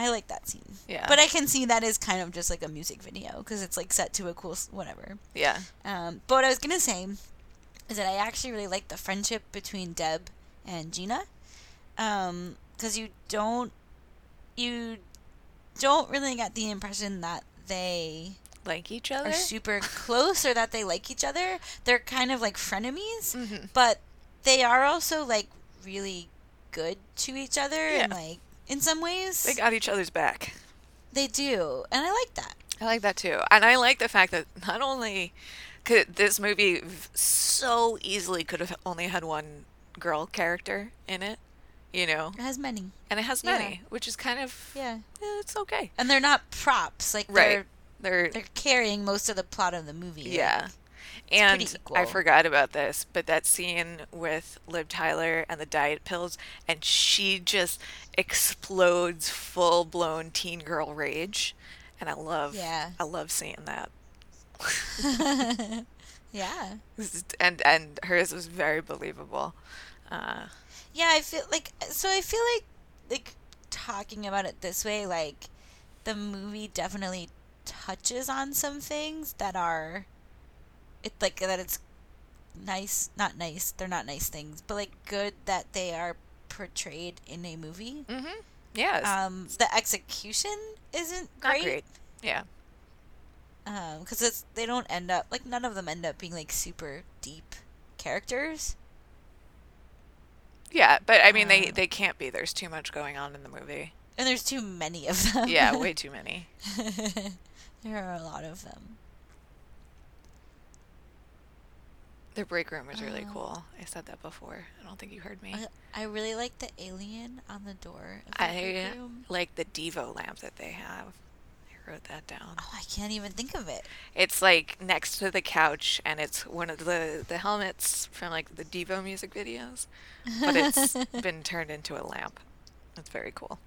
Speaker 2: I like that scene.
Speaker 3: Yeah.
Speaker 2: But I can see that is kind of just like a music video because it's like set to a cool s- whatever.
Speaker 3: Yeah.
Speaker 2: Um, but what I was gonna say is that I actually really like the friendship between Deb and Gina, because you don't you don't really get the impression that they
Speaker 3: Like each other.
Speaker 2: are super close or that they like each other. They're kind of like frenemies,
Speaker 3: Mhm.
Speaker 2: but they are also like really good to each other and like in some ways
Speaker 3: They got each other's back.
Speaker 2: they do, and I like that.
Speaker 3: I like that too. And I like the fact that not only could this movie so easily could have only had one girl character in it, you know,
Speaker 2: It has many,
Speaker 3: and it has
Speaker 2: Yeah.
Speaker 3: many, which is kind of
Speaker 2: yeah,
Speaker 3: eh, it's okay.
Speaker 2: and they're not props. Like
Speaker 3: Right.
Speaker 2: they're
Speaker 3: They're
Speaker 2: they're carrying most of the plot of the movie.
Speaker 3: yeah.
Speaker 2: pretty
Speaker 3: And I forgot about this, but that scene with Liv Tyler and the diet pills, and she just explodes full blown teen girl rage, and I love,
Speaker 2: Yeah.
Speaker 3: I love seeing that.
Speaker 2: yeah.
Speaker 3: And and hers was very believable. Uh,
Speaker 2: Yeah, I feel like so I feel like like talking about it this way like the movie definitely touches on some things that are it like that it's nice not nice they're not nice things but like good that they are portrayed in a movie
Speaker 3: mm-hmm. Yes.
Speaker 2: um the execution isn't
Speaker 3: Not
Speaker 2: great,
Speaker 3: great. Yeah.
Speaker 2: um because it's they don't end up like none of them end up being like super deep characters
Speaker 3: Yeah, but I mean, they
Speaker 2: Uh.
Speaker 3: they can't be. There's too much going on in the movie.
Speaker 2: and there's too many of them
Speaker 3: Yeah, way too many.
Speaker 2: there are a lot of them
Speaker 3: The break room was really
Speaker 2: Oh.
Speaker 3: cool. I said that before. I don't think you heard me.
Speaker 2: I, I really like the alien on the door. Of the
Speaker 3: I like the Devo lamp that they have. I wrote that down.
Speaker 2: Oh, I can't even think of it.
Speaker 3: It's like next to the couch, and it's one of the the helmets from like the Devo music videos, but it's been turned into a lamp. That's very cool.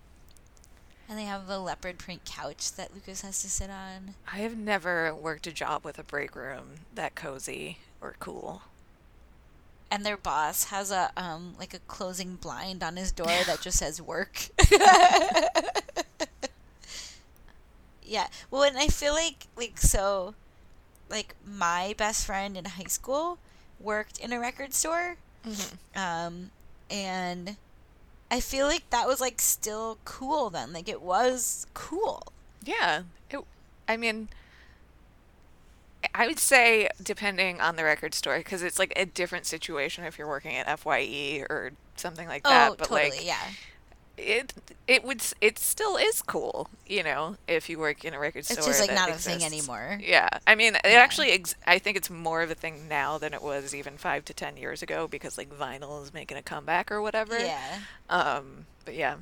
Speaker 2: And they have a leopard print couch that Lucas has to sit on.
Speaker 3: I have never worked a job with a break room that cozy cool.
Speaker 2: And their boss has a um like a closing blind on his door that just says work. yeah. Well, and I feel like like so like my best friend in high school worked in a record store.
Speaker 3: Mm-hmm.
Speaker 2: Um and I feel like that was like still cool then. Like it was cool.
Speaker 3: Yeah. It, I mean, I would say depending on the record store, because it's like a different situation if you're working at FYE or something like that.
Speaker 2: oh,
Speaker 3: but
Speaker 2: totally.
Speaker 3: like,
Speaker 2: yeah.
Speaker 3: it it would it still is cool, you know, if you work in a record store.
Speaker 2: It's just like not a thing anymore.
Speaker 3: Yeah, I mean, it
Speaker 2: Yeah.
Speaker 3: actually, ex- I think it's more of a thing now than it was even five to ten years ago because like vinyl is making a comeback or whatever.
Speaker 2: Yeah.
Speaker 3: Um, but yeah.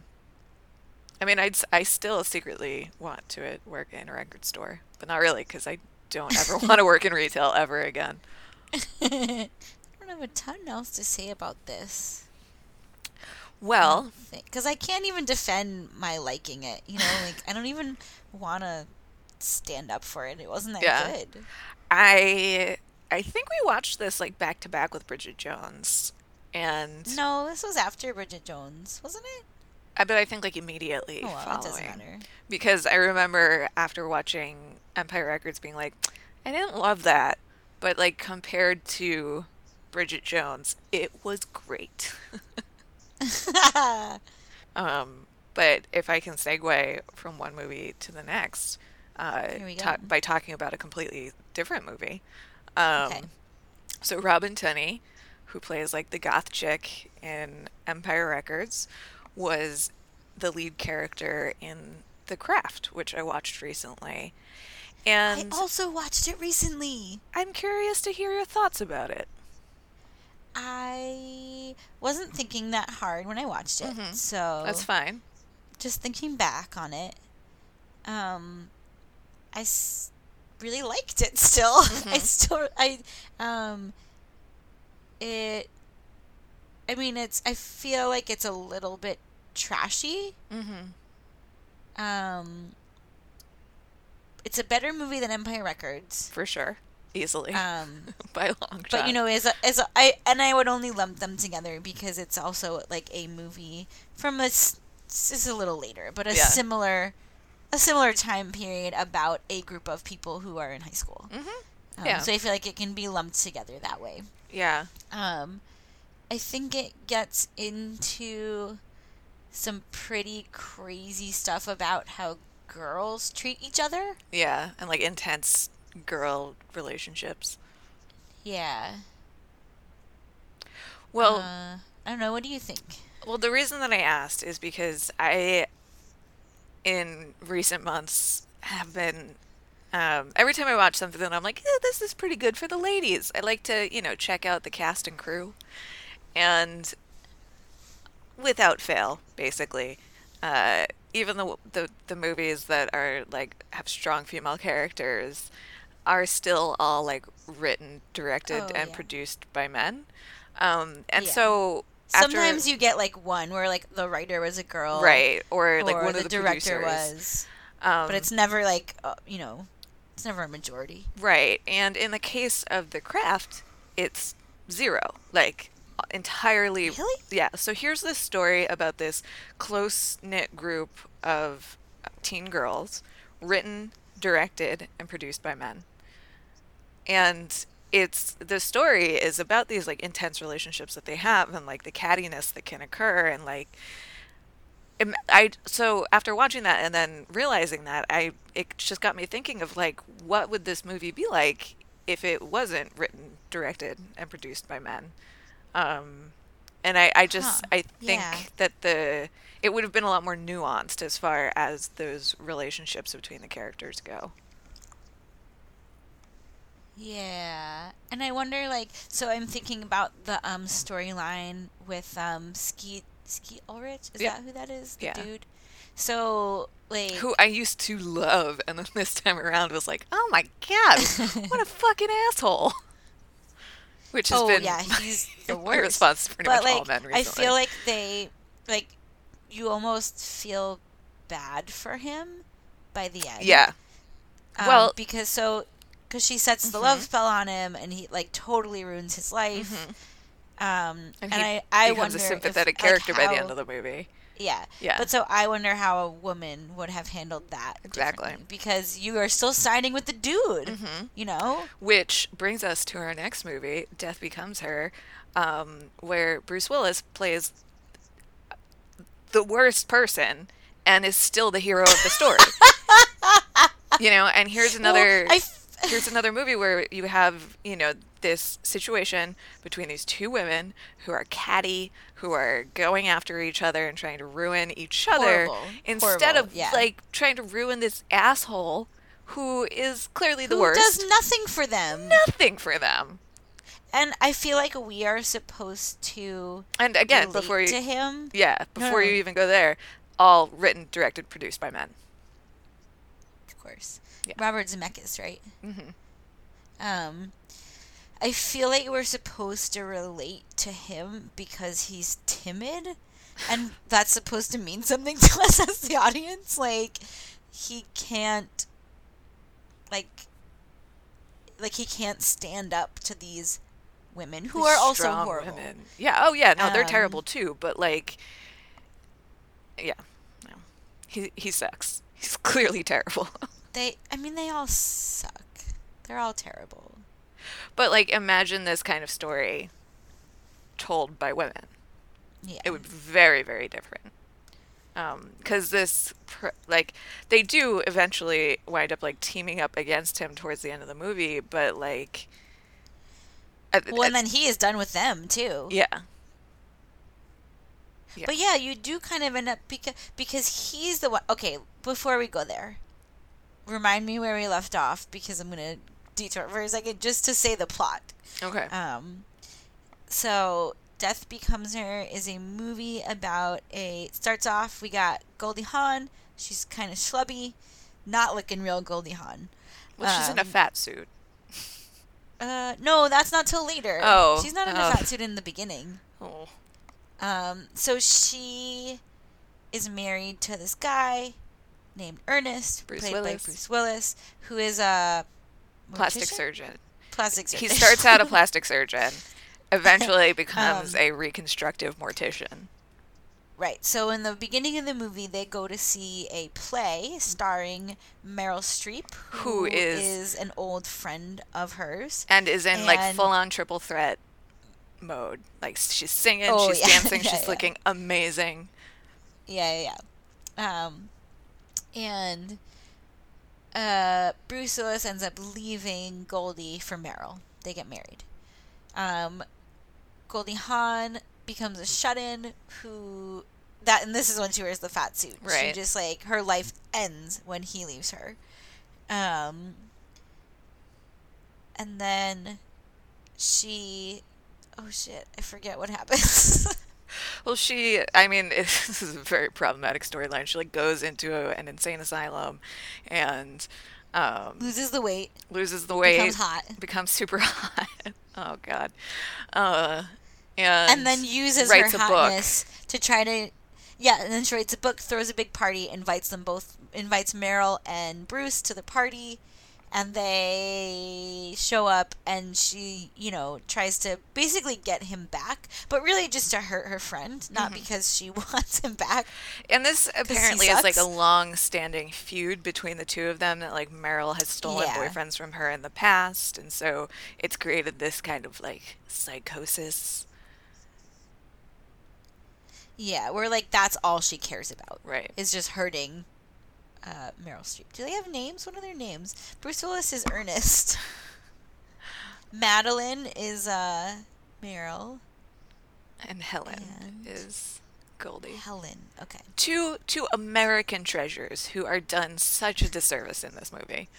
Speaker 3: I mean, I'd I still secretly want to uh, work in a record store, but not really because I don't ever want to work in retail ever again.
Speaker 2: I don't have a ton else to say about this.
Speaker 3: Well,
Speaker 2: because I can't even defend my liking it. You know, like I don't even want to stand up for it. It wasn't that
Speaker 3: Yeah.
Speaker 2: good.
Speaker 3: I I think we watched this like back to back with Bridget Jones, and
Speaker 2: No, this was after Bridget Jones, wasn't it?
Speaker 3: I but I think like immediately
Speaker 2: Oh well,
Speaker 3: following because I remember after watching Empire Records being like, I didn't love that, but like compared to Bridget Jones, it was great. Um, but if I can segue from one movie to the next, uh, ta- by talking about a completely different movie. Um,
Speaker 2: Okay.
Speaker 3: So Robin Tunney, who plays like the goth chick in Empire Records, was the lead character in The Craft, which I watched recently. And I
Speaker 2: also watched it recently.
Speaker 3: I'm curious to hear your thoughts about it.
Speaker 2: I wasn't thinking that hard when I watched it,
Speaker 3: Mhm.
Speaker 2: so
Speaker 3: That's fine.
Speaker 2: just thinking back on it, um, I s- really liked it. Still, I
Speaker 3: Mhm.
Speaker 2: still I um, it. I mean, it's. I feel like it's a little bit trashy.
Speaker 3: Mm-hmm.
Speaker 2: Um, it's a better movie than Empire Records.
Speaker 3: For sure. Easily.
Speaker 2: Um,
Speaker 3: by a long shot.
Speaker 2: but you know, as a, as a, I and I would only lump them together because it's also like a movie from a s- this is a little later, but a
Speaker 3: Yeah.
Speaker 2: similar a similar time period about a group of people who are in high school.
Speaker 3: Mhm.
Speaker 2: Um,
Speaker 3: Yeah.
Speaker 2: So I feel like it can be lumped together that way.
Speaker 3: Yeah.
Speaker 2: Um, I think it gets into some pretty crazy stuff about how girls treat each other.
Speaker 3: Yeah. And like intense girl relationships.
Speaker 2: Yeah.
Speaker 3: Well,
Speaker 2: uh, I don't know. What do you think?
Speaker 3: Well, the reason that I asked is because I, in recent months, have been. Um, every time I watch something, I'm like, eh, this is pretty good for the ladies. I like to, you know, check out the cast and crew. And without fail, basically, uh, even the, the the movies that are like have strong female characters are still all like written, directed,
Speaker 2: Oh,
Speaker 3: and
Speaker 2: yeah.
Speaker 3: produced by men. Um, and
Speaker 2: Yeah.
Speaker 3: so after-
Speaker 2: Sometimes you get like one where like the writer was a girl,
Speaker 3: right or like
Speaker 2: or
Speaker 3: one
Speaker 2: the,
Speaker 3: of the
Speaker 2: director
Speaker 3: producers.
Speaker 2: was,
Speaker 3: um,
Speaker 2: but it's never like uh, you know, it's never a majority.
Speaker 3: right and in the case of the craft it's zero like entirely
Speaker 2: Really?
Speaker 3: yeah so here's this story about this close knit group of uh, teen girls written directed and produced by men and it's the story is about these like intense relationships that they have and like the cattiness that can occur and like I so after watching that and then realizing that I it just got me thinking of like what would this movie be like if it wasn't written, directed, and produced by men. Um, and I, I just
Speaker 2: Huh.
Speaker 3: I think
Speaker 2: Yeah.
Speaker 3: that the it would have been a lot more nuanced as far as those relationships between the characters go.
Speaker 2: Yeah, and I wonder like so I'm thinking about the um storyline with um Skeet Skeet Ulrich. Is
Speaker 3: Yeah.
Speaker 2: that who that is? The
Speaker 3: Yeah.
Speaker 2: dude. So like
Speaker 3: Who I used to love, and then this time around was like, oh my god, what a fucking asshole. Which has
Speaker 2: Oh,
Speaker 3: been
Speaker 2: yeah, he's the
Speaker 3: my response to pretty
Speaker 2: but
Speaker 3: much all
Speaker 2: like
Speaker 3: men recently.
Speaker 2: I feel like they like you almost feel bad for him by the end.
Speaker 3: yeah,
Speaker 2: Um,
Speaker 3: Well-
Speaker 2: because so because she sets the love spell on him and he like totally ruins his life. Um,
Speaker 3: and,
Speaker 2: and, I I
Speaker 3: becomes
Speaker 2: wonder
Speaker 3: a sympathetic
Speaker 2: if, like,
Speaker 3: character by the end of the movie.
Speaker 2: Yeah.
Speaker 3: Yeah.
Speaker 2: But so I wonder how a woman would have handled that.
Speaker 3: Exactly.
Speaker 2: Because you are still siding with the dude.
Speaker 3: Mm-hmm.
Speaker 2: You know?
Speaker 3: Which brings us to our next movie, Death Becomes Her, um, where Bruce Willis plays the worst person and is still the hero of the story. you know, and here's another
Speaker 2: Well, f-
Speaker 3: here's another movie where you have, you know, this situation between these two women who are catty, who are going after each other and trying to ruin each other
Speaker 2: Horrible.
Speaker 3: instead
Speaker 2: Horrible,
Speaker 3: of
Speaker 2: yeah.
Speaker 3: like trying to ruin this asshole who is clearly the
Speaker 2: Who
Speaker 3: worst.
Speaker 2: does nothing for them.
Speaker 3: nothing for them.
Speaker 2: And I feel like we are supposed to
Speaker 3: And again, before you
Speaker 2: to him.
Speaker 3: Yeah, before
Speaker 2: no.
Speaker 3: you even go there, all written, directed, produced by men.
Speaker 2: Of course.
Speaker 3: Yeah.
Speaker 2: Robert Zemeckis, right?
Speaker 3: Mhm.
Speaker 2: Um, I feel like we're supposed to relate to him because he's timid, and that's supposed to mean something to us as the audience. Like, he can't, like, like he can't stand up to these women who are also horrible.
Speaker 3: women. Yeah. Oh, yeah. No, they're
Speaker 2: Um,
Speaker 3: terrible too. But like, yeah, no, he he sucks. He's clearly terrible.
Speaker 2: They, I mean, they all suck. They're all terrible.
Speaker 3: But like, imagine this kind of story told by women.
Speaker 2: Yeah.
Speaker 3: It would be very very different. Um, because this, pr- like, they do eventually wind up like teaming up against him towards the end of the movie, but like. at-
Speaker 2: well, and then he is done with them too.
Speaker 3: yeah. Yeah.
Speaker 2: But yeah, you do kind of end up because because he's the one. Okay, before we go there, remind me where we left off because I'm gonna detour for a second just to say the plot.
Speaker 3: Okay.
Speaker 2: Um, so Death Becomes Her is a movie about a. Starts off, we got Goldie Hawn. She's kind of schlubby, not looking real Goldie Hawn.
Speaker 3: well, she's in a
Speaker 2: um,
Speaker 3: fat suit.
Speaker 2: Uh, no, that's not till later.
Speaker 3: Oh,
Speaker 2: she's not in
Speaker 3: oh.
Speaker 2: a fat suit in the beginning.
Speaker 3: Oh.
Speaker 2: Um, so she is married to this guy named Ernest,
Speaker 3: Bruce
Speaker 2: played
Speaker 3: Willis.
Speaker 2: by Bruce Willis, who is a
Speaker 3: Plastic
Speaker 2: mortician?
Speaker 3: surgeon.
Speaker 2: Plastic surgeon.
Speaker 3: He starts out a plastic surgeon, eventually becomes
Speaker 2: Um,
Speaker 3: a reconstructive mortician.
Speaker 2: Right. So in the beginning of the movie, they go to see a play starring Meryl Streep,
Speaker 3: Who is-
Speaker 2: is an old friend of hers.
Speaker 3: and is in like full on triple threat mode. Like she's singing,
Speaker 2: Oh,
Speaker 3: she's
Speaker 2: yeah.
Speaker 3: dancing,
Speaker 2: Yeah,
Speaker 3: she's
Speaker 2: yeah.
Speaker 3: looking amazing.
Speaker 2: Yeah, yeah, yeah. Um, and uh, Bruce Willis ends up leaving Goldie for Meryl. They get married. Um, Goldie Hawn becomes a shut-in who that and this is when she wears the fat suit. She
Speaker 3: Right.
Speaker 2: just like her life ends when he leaves her. Um, and then she oh shit, I forget what happens.
Speaker 3: Well, she, I mean, this is a very problematic storyline. She like goes into a, an insane asylum, and um,
Speaker 2: Loses the weight.
Speaker 3: loses the weight,
Speaker 2: Becomes hot.
Speaker 3: becomes super hot. oh God, uh, and
Speaker 2: and then uses
Speaker 3: writes
Speaker 2: her
Speaker 3: a book.
Speaker 2: hotness to try to yeah and then she writes a book throws a big party invites them both invites meryl and bruce to the party and they show up and she you know tries to basically get him back but really just to hurt her friend not
Speaker 3: Mm-hmm.
Speaker 2: because she wants him back
Speaker 3: And this apparently is like a long-standing feud between the two of them. That like Meryl has stolen
Speaker 2: Yeah.
Speaker 3: boyfriends from her in the past, and so it's created this kind of like psychosis.
Speaker 2: yeah where like that's all she cares about
Speaker 3: Right.
Speaker 2: is just hurting uh, Meryl Streep. Do they have names? What are their names? Bruce Willis is Ernest. Madeline is uh, Meryl.
Speaker 3: And Helen
Speaker 2: And-
Speaker 3: is Goldie.
Speaker 2: Helen. Okay.
Speaker 3: Two two American treasures who are done such a disservice in this movie.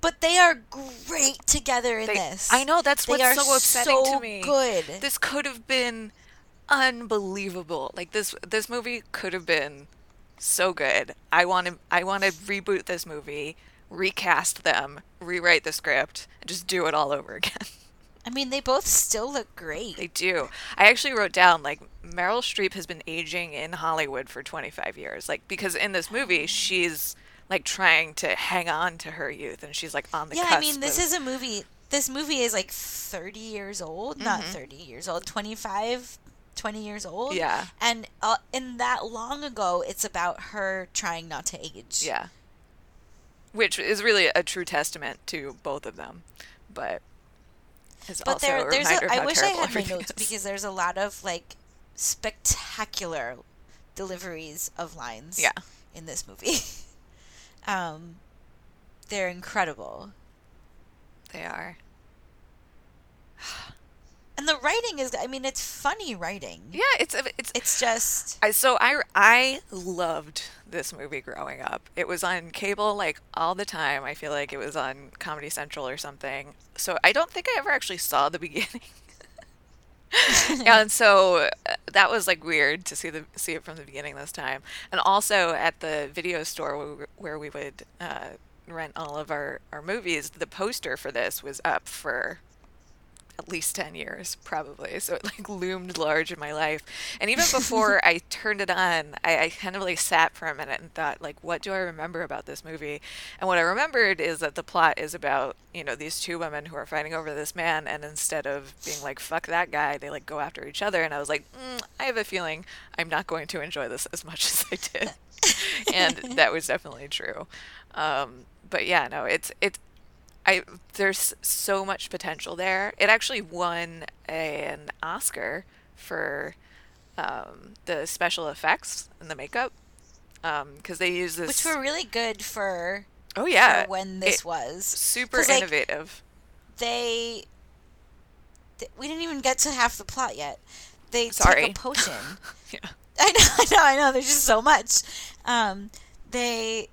Speaker 2: But they are great together in
Speaker 3: They-
Speaker 2: this.
Speaker 3: I know that's
Speaker 2: They
Speaker 3: what's
Speaker 2: are
Speaker 3: so upsetting
Speaker 2: so
Speaker 3: to me.
Speaker 2: Good.
Speaker 3: This could have been unbelievable. Like this this movie could have been so good. I want to I want to reboot this movie, recast them, rewrite the script, and just do it all over again.
Speaker 2: I mean, they both still look great.
Speaker 3: they do. I actually wrote down like Meryl Streep has been aging in Hollywood for 25 years. Like because in this movie she's like trying to hang on to her youth and she's like on the
Speaker 2: yeah, I mean, this
Speaker 3: of-
Speaker 2: is a movie. This movie is like 30 years old. Not
Speaker 3: Mm-hmm.
Speaker 2: 30 years old. 25, 20 years old.
Speaker 3: Yeah.
Speaker 2: And uh, in that long ago, it's about her trying not to age.
Speaker 3: Yeah. Which is really a true testament to both of them. But it's
Speaker 2: But
Speaker 3: also
Speaker 2: there,
Speaker 3: a
Speaker 2: there's a, I wish I had my notes
Speaker 3: is.
Speaker 2: because there's a lot of like spectacular deliveries of lines
Speaker 3: Yeah.
Speaker 2: in this movie. um, they're incredible,
Speaker 3: They are.
Speaker 2: and the writing is. I mean, it's funny writing.
Speaker 3: Yeah, it's it's
Speaker 2: It's just
Speaker 3: I, so I I loved this movie growing up. It was on cable like all the time. I feel like it was on Comedy Central or something. So I don't think I ever actually saw the beginning. Yeah, and so uh, that was like weird to see the see it from the beginning this time. And also at the video store where we, where we would uh, rent all of our our movies, the poster for this was up for at least 10 years probably. So it like loomed large in my life. And even before i turned it on I, I kind of like sat for a minute and thought like what do i remember about this movie? And what i remembered is that the plot is about you know these two women who are fighting over this man and instead of being like fuck that guy they like go after each other. And i was like mm, i have a feeling i'm not going to enjoy this as much as i did. And that was definitely true. Um, but yeah no it's it's I there's so much potential there. It actually won an Oscar for um, the special effects and the makeup because they use this.
Speaker 2: which were really good for,
Speaker 3: oh yeah,
Speaker 2: for when this
Speaker 3: it-
Speaker 2: was
Speaker 3: super
Speaker 2: 'Cause, like,
Speaker 3: innovative.
Speaker 2: they, we didn't even get to half the plot yet. They
Speaker 3: Sorry.
Speaker 2: took a potion.
Speaker 3: yeah.
Speaker 2: I know, I know, I know. There's just so much. Um, they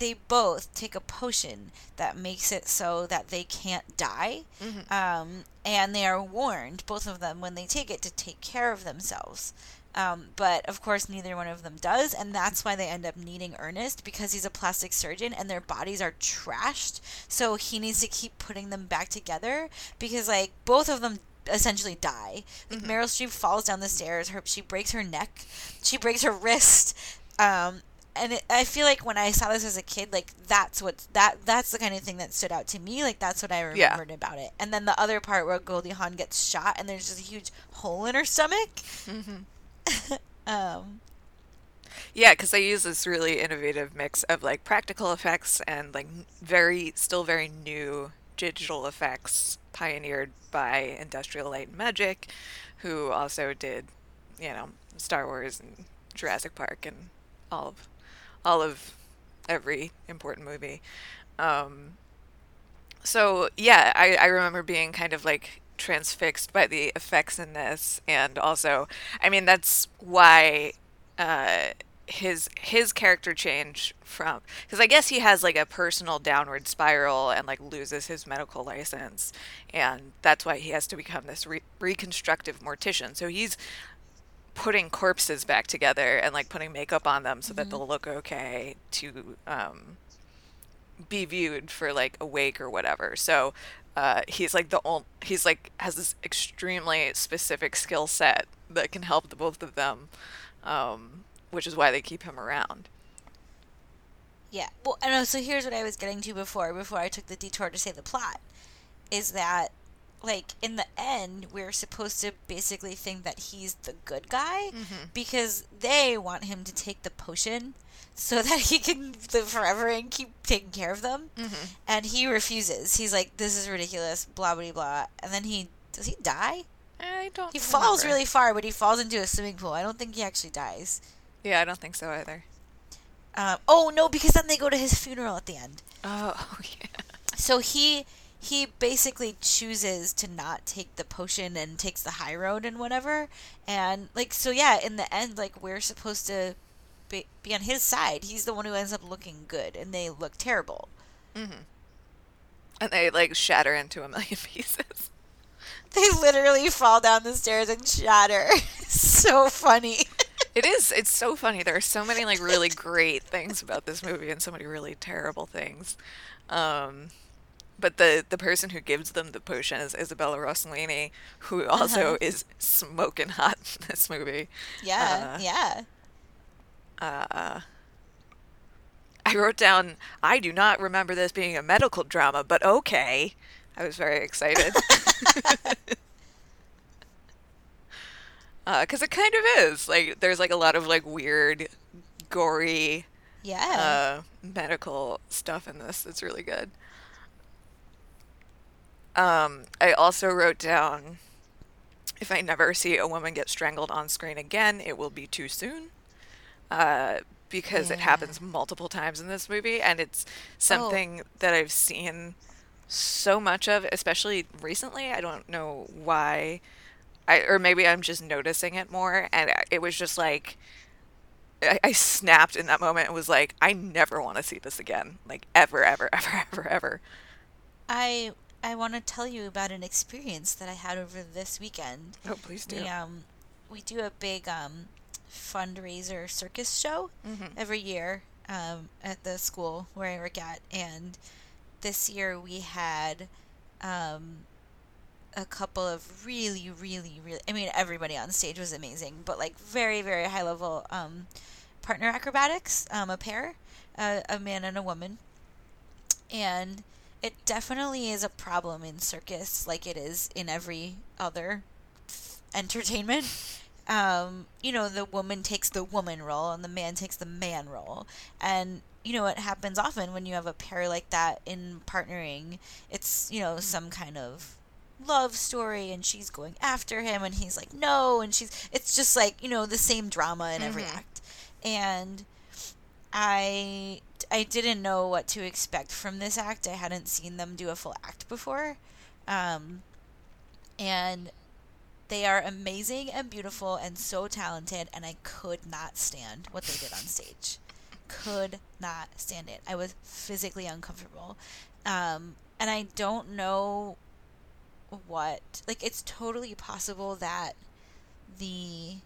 Speaker 2: they both take a potion that makes it so that they can't die,
Speaker 3: Mm-hmm.
Speaker 2: um, and they are warned, both of them, when they take it, to take care of themselves. Um, but of course, neither one of them does, and that's why they end up needing Ernest because he's a plastic surgeon and their bodies are trashed. So he needs to keep putting them back together because, like, both of them essentially die. Like Meryl Streep falls down the stairs. Her she breaks her neck. She breaks her wrist. Um, and it, I feel like when I saw this as a kid, like that's what that that's the kind of thing that stood out to me. Like that's what I
Speaker 3: Yeah.
Speaker 2: remembered about it. And then the other part where Goldie Hawn gets shot and there's just a huge hole in her stomach.
Speaker 3: Mm-hmm.
Speaker 2: Um,
Speaker 3: Yeah, because they use this really innovative mix of like practical effects and like very, still very new digital effects pioneered by Industrial Light and Magic, who also did, you know, Star Wars and Jurassic Park and all of all of every important movie. Um, so yeah, I, I remember being kind of like transfixed by the effects in this, and also, I mean, that's why uh, his his character change from because I guess he has like a personal downward spiral and like loses his medical license, and that's why he has to become this re- reconstructive mortician. So he's putting corpses back together and like putting makeup on them so that they'll look okay to um, be viewed for like a wake or whatever. So uh, he's like the old he's like has this extremely specific skill set that can help the both of them, um, which is why they keep him around.
Speaker 2: yeah. Well, I know. So here's what I was getting to before, before I took the detour to say the plot, is that, like, in the end, we're supposed to basically think that he's the good guy because they want him to take the potion so that he can live forever and keep taking care of them. And he refuses. He's like, "This is ridiculous." Blah blah blah. And then he does he die?
Speaker 3: I don't.
Speaker 2: He falls really far, but he falls into a swimming pool. I don't think he actually dies.
Speaker 3: Yeah, I don't think so either.
Speaker 2: Um, oh no, because then they go to his funeral at the end.
Speaker 3: Oh yeah.
Speaker 2: So he he basically chooses to not take the potion and takes the high road and whatever. And like so, yeah. In the end, like we're supposed to be, be on his side. He's the one who ends up looking good, and they look terrible.
Speaker 3: And they like shatter into a million pieces.
Speaker 2: They literally fall down the stairs and shatter. so funny.
Speaker 3: It is. It's so funny. There are so many like really great things about this movie and so many really terrible things. Um, but the the person who gives them the potion is Isabella Rossellini, who also
Speaker 2: Uh-huh.
Speaker 3: is smoking hot in this movie.
Speaker 2: Yeah,
Speaker 3: Uh,
Speaker 2: yeah.
Speaker 3: Uh, I wrote down, I do not remember this being a medical drama, but okay. I was very excited. Because it kind of is. Like, there's like a lot of like weird, gory,
Speaker 2: Yeah.
Speaker 3: uh, medical stuff in this. It's really good. Um, I also wrote down, if I never see a woman get strangled on screen again, it will be too soon. Uh, because it happens multiple times in this movie, and it's something that I've seen so much of, especially recently. I don't know why, I or maybe I'm just noticing it more, and it was just like I, I snapped in that moment and was like, I never want to see this again, like ever, ever, ever, ever, ever.
Speaker 2: I I want to tell you about an experience that I had over this weekend.
Speaker 3: Oh, please do.
Speaker 2: We um we do a big um fundraiser circus show
Speaker 3: Mhm.
Speaker 2: every year um at the school where I work at and this year we had um a couple of really really really I mean everybody on stage was amazing but like very very high level um partner acrobatics um a pair uh, a man and a woman and it definitely is a problem in circus like it is in every other entertainment. Um, you know the woman takes the woman role and the man takes the man role. And you know it happens often when you have a pair like that in partnering. It's you know some kind of love story and she's going after him and he's like no and she's it's just like you know the same drama in every
Speaker 3: Mhm.
Speaker 2: act. And I I didn't know what to expect from this act. I hadn't seen them do a full act before. Um, and they are amazing and beautiful and so talented and I could not stand what they did on stage. Could not stand it. I was physically uncomfortable. Um, and I don't know what like it's totally possible that the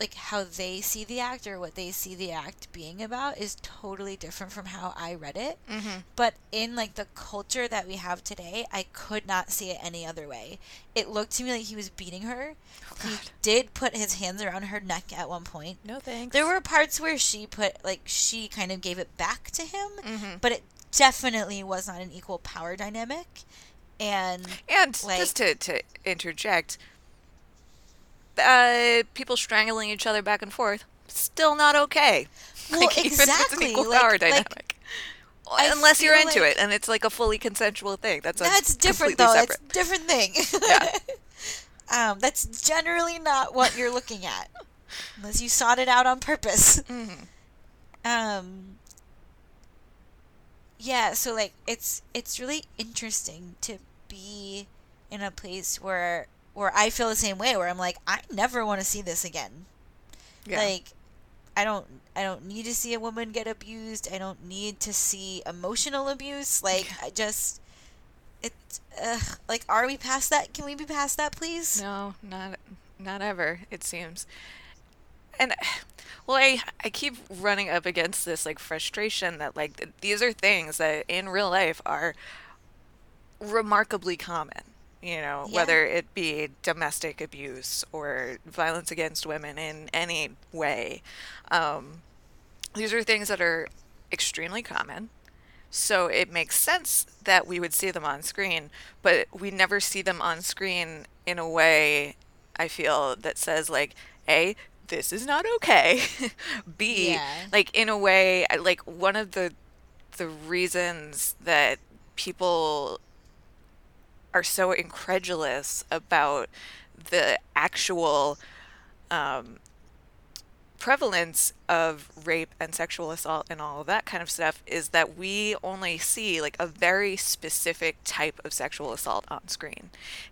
Speaker 2: like how they see the act or what they see the act being about is totally different from how I read it.
Speaker 3: Mm-hmm.
Speaker 2: But in like the culture that we have today, I could not see it any other way. It looked to me like he was beating her.
Speaker 3: Oh,
Speaker 2: he did put his hands around her neck at one point.
Speaker 3: No thanks.
Speaker 2: There were parts where she put like she kind of gave it back to him,
Speaker 3: Mhm.
Speaker 2: but it definitely was not an equal power dynamic. And
Speaker 3: And
Speaker 2: like-
Speaker 3: just to, to interject, uh, people strangling each other back and forth, still not okay.
Speaker 2: Well,
Speaker 3: Like, even if it's an
Speaker 2: exactly,
Speaker 3: equal
Speaker 2: like-
Speaker 3: power
Speaker 2: like,
Speaker 3: dynamic.
Speaker 2: I
Speaker 3: Unless you're into
Speaker 2: like-
Speaker 3: it and it's like a fully consensual thing. That's a
Speaker 2: That's different though.
Speaker 3: Separate.
Speaker 2: That's a different thing.
Speaker 3: Yeah.
Speaker 2: um, that's generally not what you're looking at, unless you sought it out on purpose.
Speaker 3: Mhm.
Speaker 2: Um. Yeah, so like it's it's really interesting to be in a place where where I feel the same way where I'm like I never want to see this again.
Speaker 3: Yeah.
Speaker 2: Like I don't I don't need to see a woman get abused. I don't need to see emotional abuse. Like I just it uh, like are we past that? Can we be past that please?
Speaker 3: No, not not ever. It seems, and well, I I keep running up against this like frustration that like th- these are things that in real life are remarkably common. You know,
Speaker 2: Yeah.
Speaker 3: whether it be domestic abuse or violence against women in any way, um, these are things that are extremely common. So it makes sense that we would see them on screen, but we never see them on screen in a way I feel that says like, A, this is not okay. B,
Speaker 2: Yeah.
Speaker 3: like in a way like one of the the reasons that people are so incredulous about the actual um, prevalence of rape and sexual assault and all of that kind of stuff is that we only see like a very specific type of sexual assault on screen.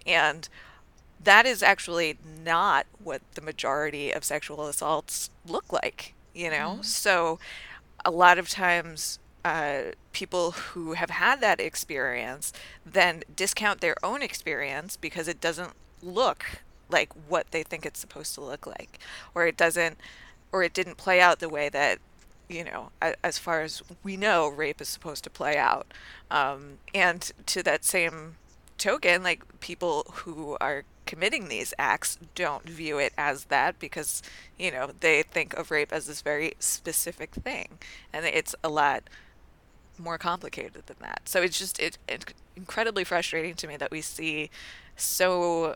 Speaker 3: And that is actually not what the majority of sexual assaults look like, you know? So a lot of times uh, people who have had that experience then discount their own experience because it doesn't look like what they think it's supposed to look like or it doesn't or it didn't play out the way that you know as far as we know rape is supposed to play out. Um, and to that same token like people who are committing these acts don't view it as that because you know they think of rape as this very specific thing and it's a lot more complicated than that so it's just it, it's incredibly frustrating to me that we see so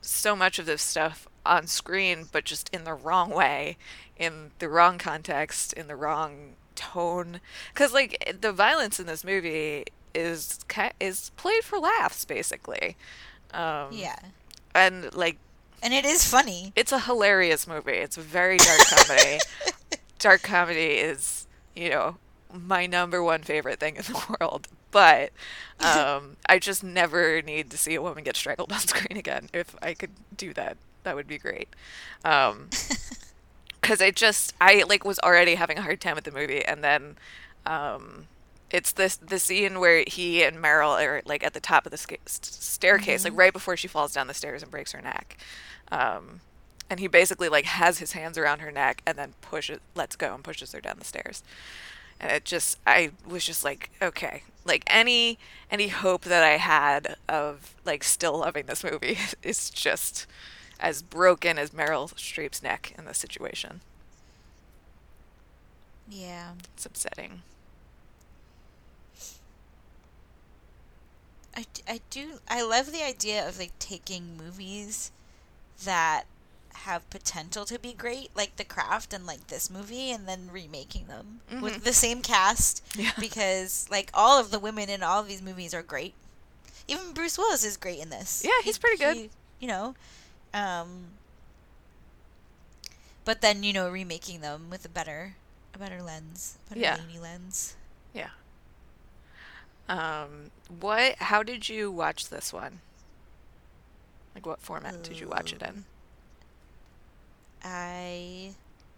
Speaker 3: so much of this stuff on screen, but just in the wrong way, in the wrong context, in the wrong tone. Because like the violence in this movie is is played for laughs, basically. Um,
Speaker 2: Yeah.
Speaker 3: and like
Speaker 2: And it is funny.
Speaker 3: it's a hilarious movie. It's a very dark comedy. dark comedy is, you know, my number one favorite thing in the world. But um, I just never need to see a woman get strangled on screen again. If I could do that, that would be great. Um, because I just I like was already having a hard time with the movie, and then um, it's this the scene where he and Meryl are like at the top of the sca- st- staircase, like right before she falls down the stairs and breaks her neck. Um, and he basically like has his hands around her neck and then pushes, lets go and pushes her down the stairs. And it just, I was just like, okay, like any any hope that I had of like still loving this movie is just as broken as Meryl Streep's neck in this situation.
Speaker 2: Yeah.
Speaker 3: It's upsetting.
Speaker 2: I, I do I love the idea of like taking movies that have potential to be great like The Craft and like this movie and then remaking them with the same cast
Speaker 3: Yeah.
Speaker 2: because like all of the women in all of these movies are great. Even Bruce Willis is great in this.
Speaker 3: Yeah, he's pretty good.
Speaker 2: He- you know, um but then you know remaking them with a better a better lens, a better
Speaker 3: Yeah.
Speaker 2: lens.
Speaker 3: Yeah. Um, what? How did you watch this one? Like, what format did you watch it in?
Speaker 2: I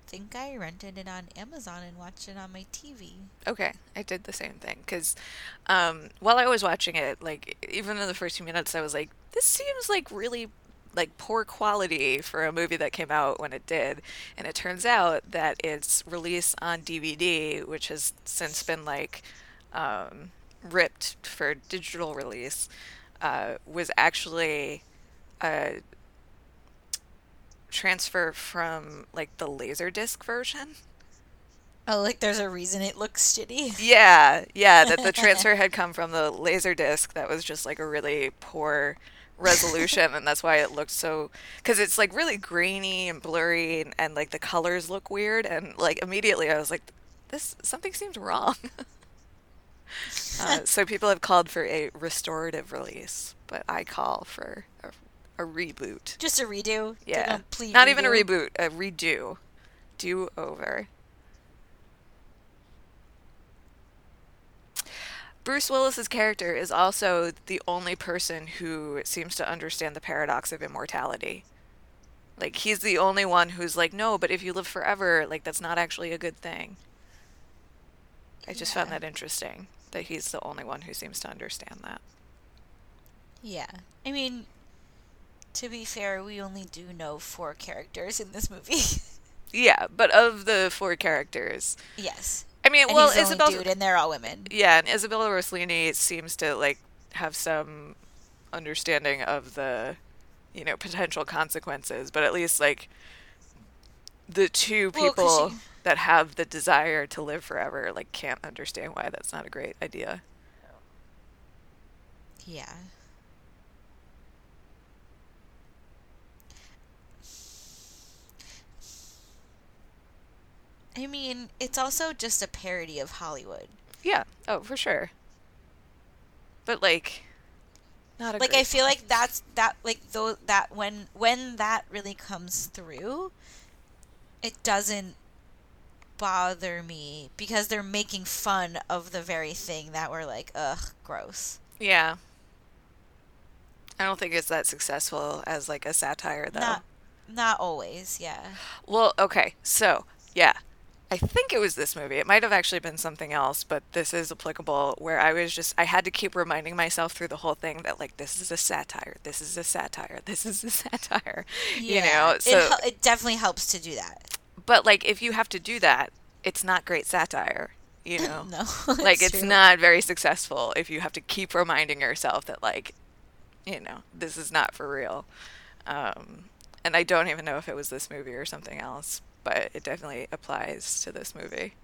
Speaker 2: think I rented it on Amazon and watched it on my TV.
Speaker 3: Okay, I did the same thing because um, while I was watching it, like even in the first few minutes, I was like, "This seems like really like poor quality for a movie that came out when it did." And it turns out that its release on DVD, which has since been like um, ripped for digital release, uh, was actually a transfer from like the Laserdisc version.
Speaker 2: Oh, like there's a reason it looks shitty.
Speaker 3: Yeah, yeah, that the transfer had come from the laser disc that was just like a really poor resolution, and that's why it looked so. Because it's like really grainy and blurry, and, and like the colors look weird, and like immediately I was like, this something seems wrong. uh, so people have called for a restorative release, but I call for a, a reboot.
Speaker 2: Just a redo.
Speaker 3: Yeah,
Speaker 2: complete
Speaker 3: not even a reboot, a redo, do over. Bruce Willis's character is also the only person who seems to understand the paradox of immortality. Like he's the only one who's like, no, but if you live forever, like that's not actually a good thing. I just found that interesting that he's the only one who seems to understand that.
Speaker 2: Yeah. I mean, to be fair, we only do know four characters in this movie.
Speaker 3: Yeah, but of the four characters,
Speaker 2: yes.
Speaker 3: I mean,
Speaker 2: And
Speaker 3: well,
Speaker 2: he's
Speaker 3: Isabel,
Speaker 2: dude, and they're all women.
Speaker 3: yeah, and Isabella Rossellini seems to like have some understanding of the, you know, potential consequences, but at least like the two
Speaker 2: Well,
Speaker 3: people
Speaker 2: she-
Speaker 3: that have the desire to live forever like can't understand why that's not a great idea.
Speaker 2: Yeah. I mean, it's also just a parody of Hollywood.
Speaker 3: Yeah, oh, for sure. But like not a
Speaker 2: like I feel like that's that like though that when when that really comes through, it doesn't bother me because they're making fun of the very thing that we're like, ugh, gross.
Speaker 3: Yeah. I don't think it's that successful as like a satire though.
Speaker 2: Not not always, yeah.
Speaker 3: Well, okay. So, yeah. I think it was this movie. It might have actually been something else, but this is applicable where I was just I had to keep reminding myself through the whole thing that like this is a satire. This is a satire. This is a satire. You know.
Speaker 2: it,
Speaker 3: So
Speaker 2: hel- it definitely helps to do that.
Speaker 3: but like if you have to do that, it's not great satire, you know.
Speaker 2: No,
Speaker 3: like it's
Speaker 2: true.
Speaker 3: not very successful if you have to keep reminding yourself that like you know this is not for real um, and i don't even know if it was this movie or something else but it definitely applies to this movie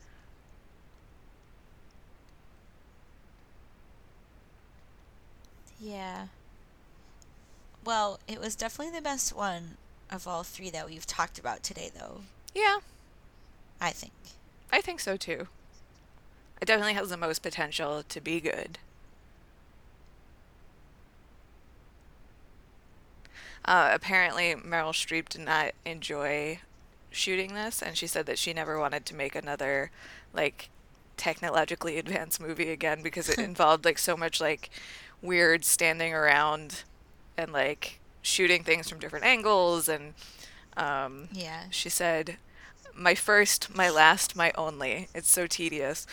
Speaker 2: Yeah. Well, it was definitely the best one of all three that we've talked about today, though.
Speaker 3: yeah
Speaker 2: I think.
Speaker 3: i think so too it definitely has the most potential to be good uh, apparently meryl streep did not enjoy shooting this and she said that she never wanted to make another like technologically advanced movie again because it involved like so much like weird standing around and like shooting things from different angles and um,
Speaker 2: Yeah.
Speaker 3: she said my first my last my only it's so tedious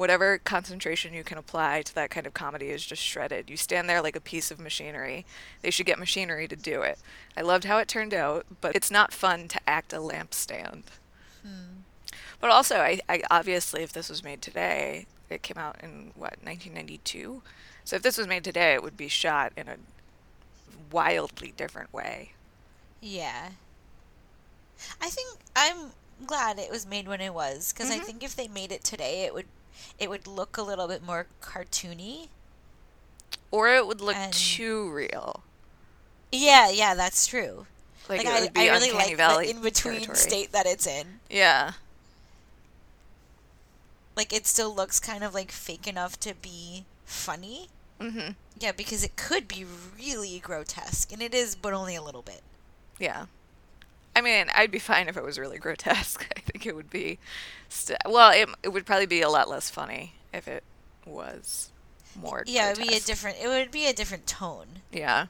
Speaker 3: whatever concentration you can apply to that kind of comedy is just shredded. You stand there like a piece of machinery. They should get machinery to do it. I loved how it turned out but it's not fun to act a lampstand. But also I, I obviously if this was made today it came out in what 1992 so if this was made today it would be shot in a wildly different way.
Speaker 2: Yeah. I think I'm glad it was made when it was because I
Speaker 3: Mhm.
Speaker 2: think if they made it today, it would it would look a little bit more cartoony.
Speaker 3: or it would look
Speaker 2: And-
Speaker 3: too real
Speaker 2: Yeah, yeah, that's true.
Speaker 3: like,
Speaker 2: Like, I, I really like
Speaker 3: valley
Speaker 2: the in between state that it's in.
Speaker 3: yeah
Speaker 2: Like it still looks kind of like fake enough to be funny.
Speaker 3: mm-hmm
Speaker 2: Yeah, because it could be really grotesque, and it is, but only a little bit.
Speaker 3: Yeah. I mean, I'd be fine if it was really grotesque. I think it would be. St- well, it, it would probably be a lot less funny if it was more.
Speaker 2: Yeah, it'd be a different. It would be a different tone.
Speaker 3: Yeah.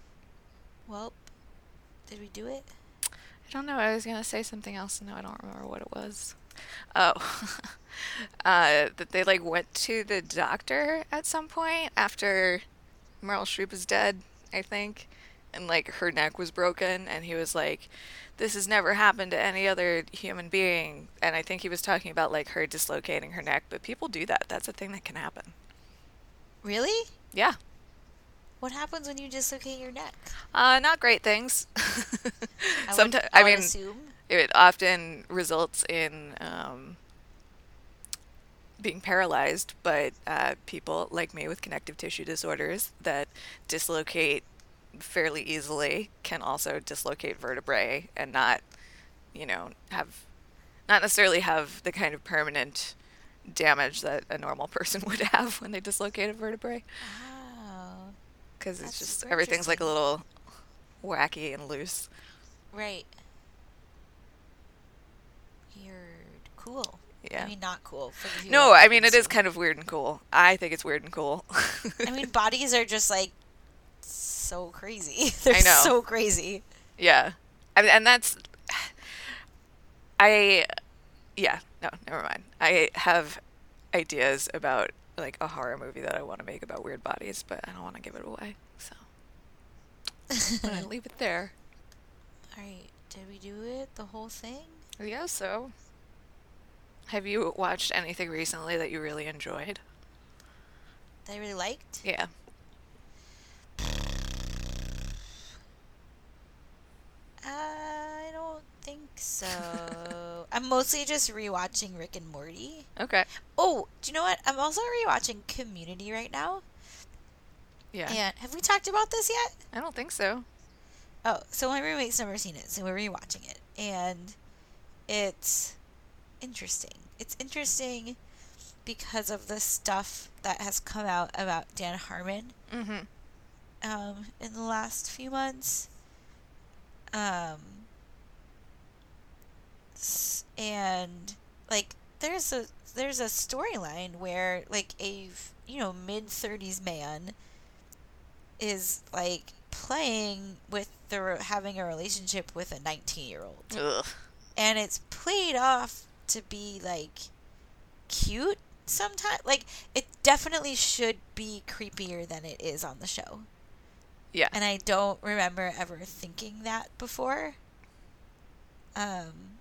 Speaker 2: Well, did we do it?
Speaker 3: I don't know. I was gonna say something else, and now I don't remember what it was. Oh, uh, that they like went to the doctor at some point after Meryl Streep is dead, I think, and like her neck was broken, and he was like, "This has never happened to any other human being," and I think he was talking about like her dislocating her neck, but people do that. That's a thing that can happen.
Speaker 2: Really?
Speaker 3: Yeah.
Speaker 2: What happens when you dislocate your neck?
Speaker 3: Uh, not great things. Sometimes, I mean,
Speaker 2: assume.
Speaker 3: it often results in um, being paralyzed, but uh, people like me with connective tissue disorders that dislocate fairly easily can also dislocate vertebrae and not, you know, have not necessarily have the kind of permanent damage that a normal person would have when they dislocate a vertebrae.
Speaker 2: Wow.
Speaker 3: Because it's just everything's like a little wacky and loose.
Speaker 2: Right. Weird. Cool.
Speaker 3: Yeah.
Speaker 2: I mean, not cool for
Speaker 3: No, I mean it is kind of weird and cool. I think it's weird and cool.
Speaker 2: I mean, bodies are just like so crazy. They're
Speaker 3: I know.
Speaker 2: so crazy.
Speaker 3: yeah, I mean, and that's I yeah no never mind. I have ideas about like a horror movie that I want to make about weird bodies, but I don't want to give it away. So I'm gonna leave it there.
Speaker 2: All right. Did we do it? The whole thing?
Speaker 3: Yeah. So have you watched anything recently that you really enjoyed?
Speaker 2: That I really liked?
Speaker 3: Yeah.
Speaker 2: I don't think so. I'm mostly just rewatching Rick and Morty.
Speaker 3: Okay.
Speaker 2: Oh, do you know what? I'm also rewatching Community right now.
Speaker 3: Yeah.
Speaker 2: And have we talked about this yet?
Speaker 3: I don't think so.
Speaker 2: Oh, so my roommate's never seen it, so we're rewatching it, and it's interesting. It's interesting because of the stuff that has come out about Dan Harmon
Speaker 3: Mm-hmm.
Speaker 2: um, in the last few months. Um, and like there's a there's a storyline where like a you know mid 30s man is like playing with the having a relationship with a 19 year old and it's played off to be like cute sometimes like it definitely should be creepier than it is on the show
Speaker 3: Yeah.
Speaker 2: and I don't remember ever thinking that before. Um,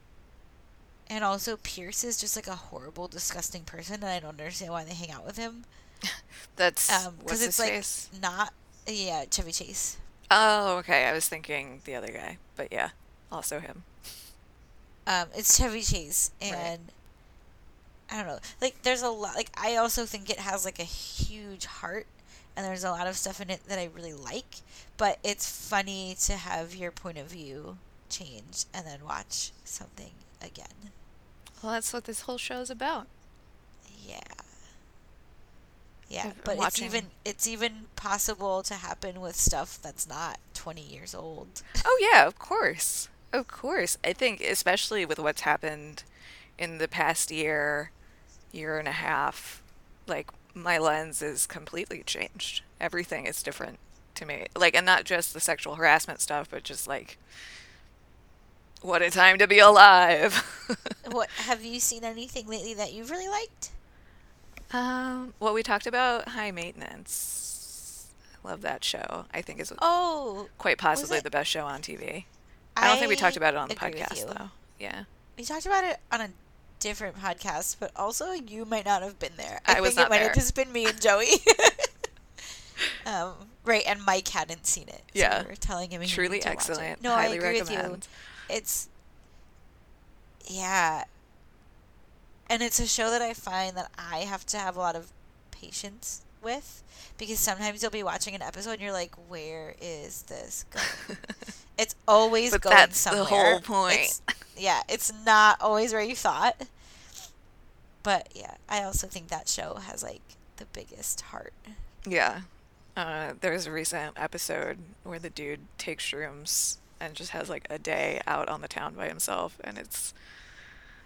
Speaker 2: and also Pierce is just like a horrible, disgusting person, and I don't understand why they hang out with him.
Speaker 3: That's
Speaker 2: Um, because it's like
Speaker 3: face?
Speaker 2: not yeah Chevy Chase.
Speaker 3: Oh, okay. I was thinking the other guy, but yeah, also him.
Speaker 2: Um, it's Chevy Chase,
Speaker 3: Right.
Speaker 2: and I don't know. Like, there's a lot. Like, I also think it has like a huge heart, and there's a lot of stuff in it that I really like. But it's funny to have your point of view change and then watch something again.
Speaker 3: Well, that's what this whole show is about.
Speaker 2: Yeah. Yeah, but
Speaker 3: watching-
Speaker 2: it's even it's even possible to happen with stuff that's not 20 years old.
Speaker 3: Oh yeah, of course, of course. I think especially with what's happened in the past year, year and a half, like my lens is completely changed. Everything is different to me. Like, and not just the sexual harassment stuff, but just like, what a time to be alive.
Speaker 2: what have you seen anything lately that you've really liked?
Speaker 3: um, well, we talked about High Maintenance. I love that show. I think is
Speaker 2: Oh,
Speaker 3: quite possibly the best show on TV. I don't think we talked about it on the podcast though. Yeah.
Speaker 2: We talked about it on a different podcast, but also you might not have been there.
Speaker 3: I was
Speaker 2: think
Speaker 3: not
Speaker 2: it might
Speaker 3: there.
Speaker 2: have just been me and Joey. um, right, and Mike hadn't seen it. So
Speaker 3: Yeah.
Speaker 2: we are telling him
Speaker 3: Truly
Speaker 2: to watch it.
Speaker 3: excellent.
Speaker 2: No, I
Speaker 3: Highly
Speaker 2: agree with you. It's yeah, and it's a show that I find that I have to have a lot of patience with because sometimes you'll be watching an episode and you're like, where is this going? It's always
Speaker 3: But
Speaker 2: going
Speaker 3: that's
Speaker 2: somewhere.
Speaker 3: the whole point.
Speaker 2: It's- yeah, it's not always where you thought. But yeah, I also think that show has like the biggest heart.
Speaker 3: Yeah. Uh, there was a recent episode where the dude takes shrooms and just has like a day out on the town by himself, and it's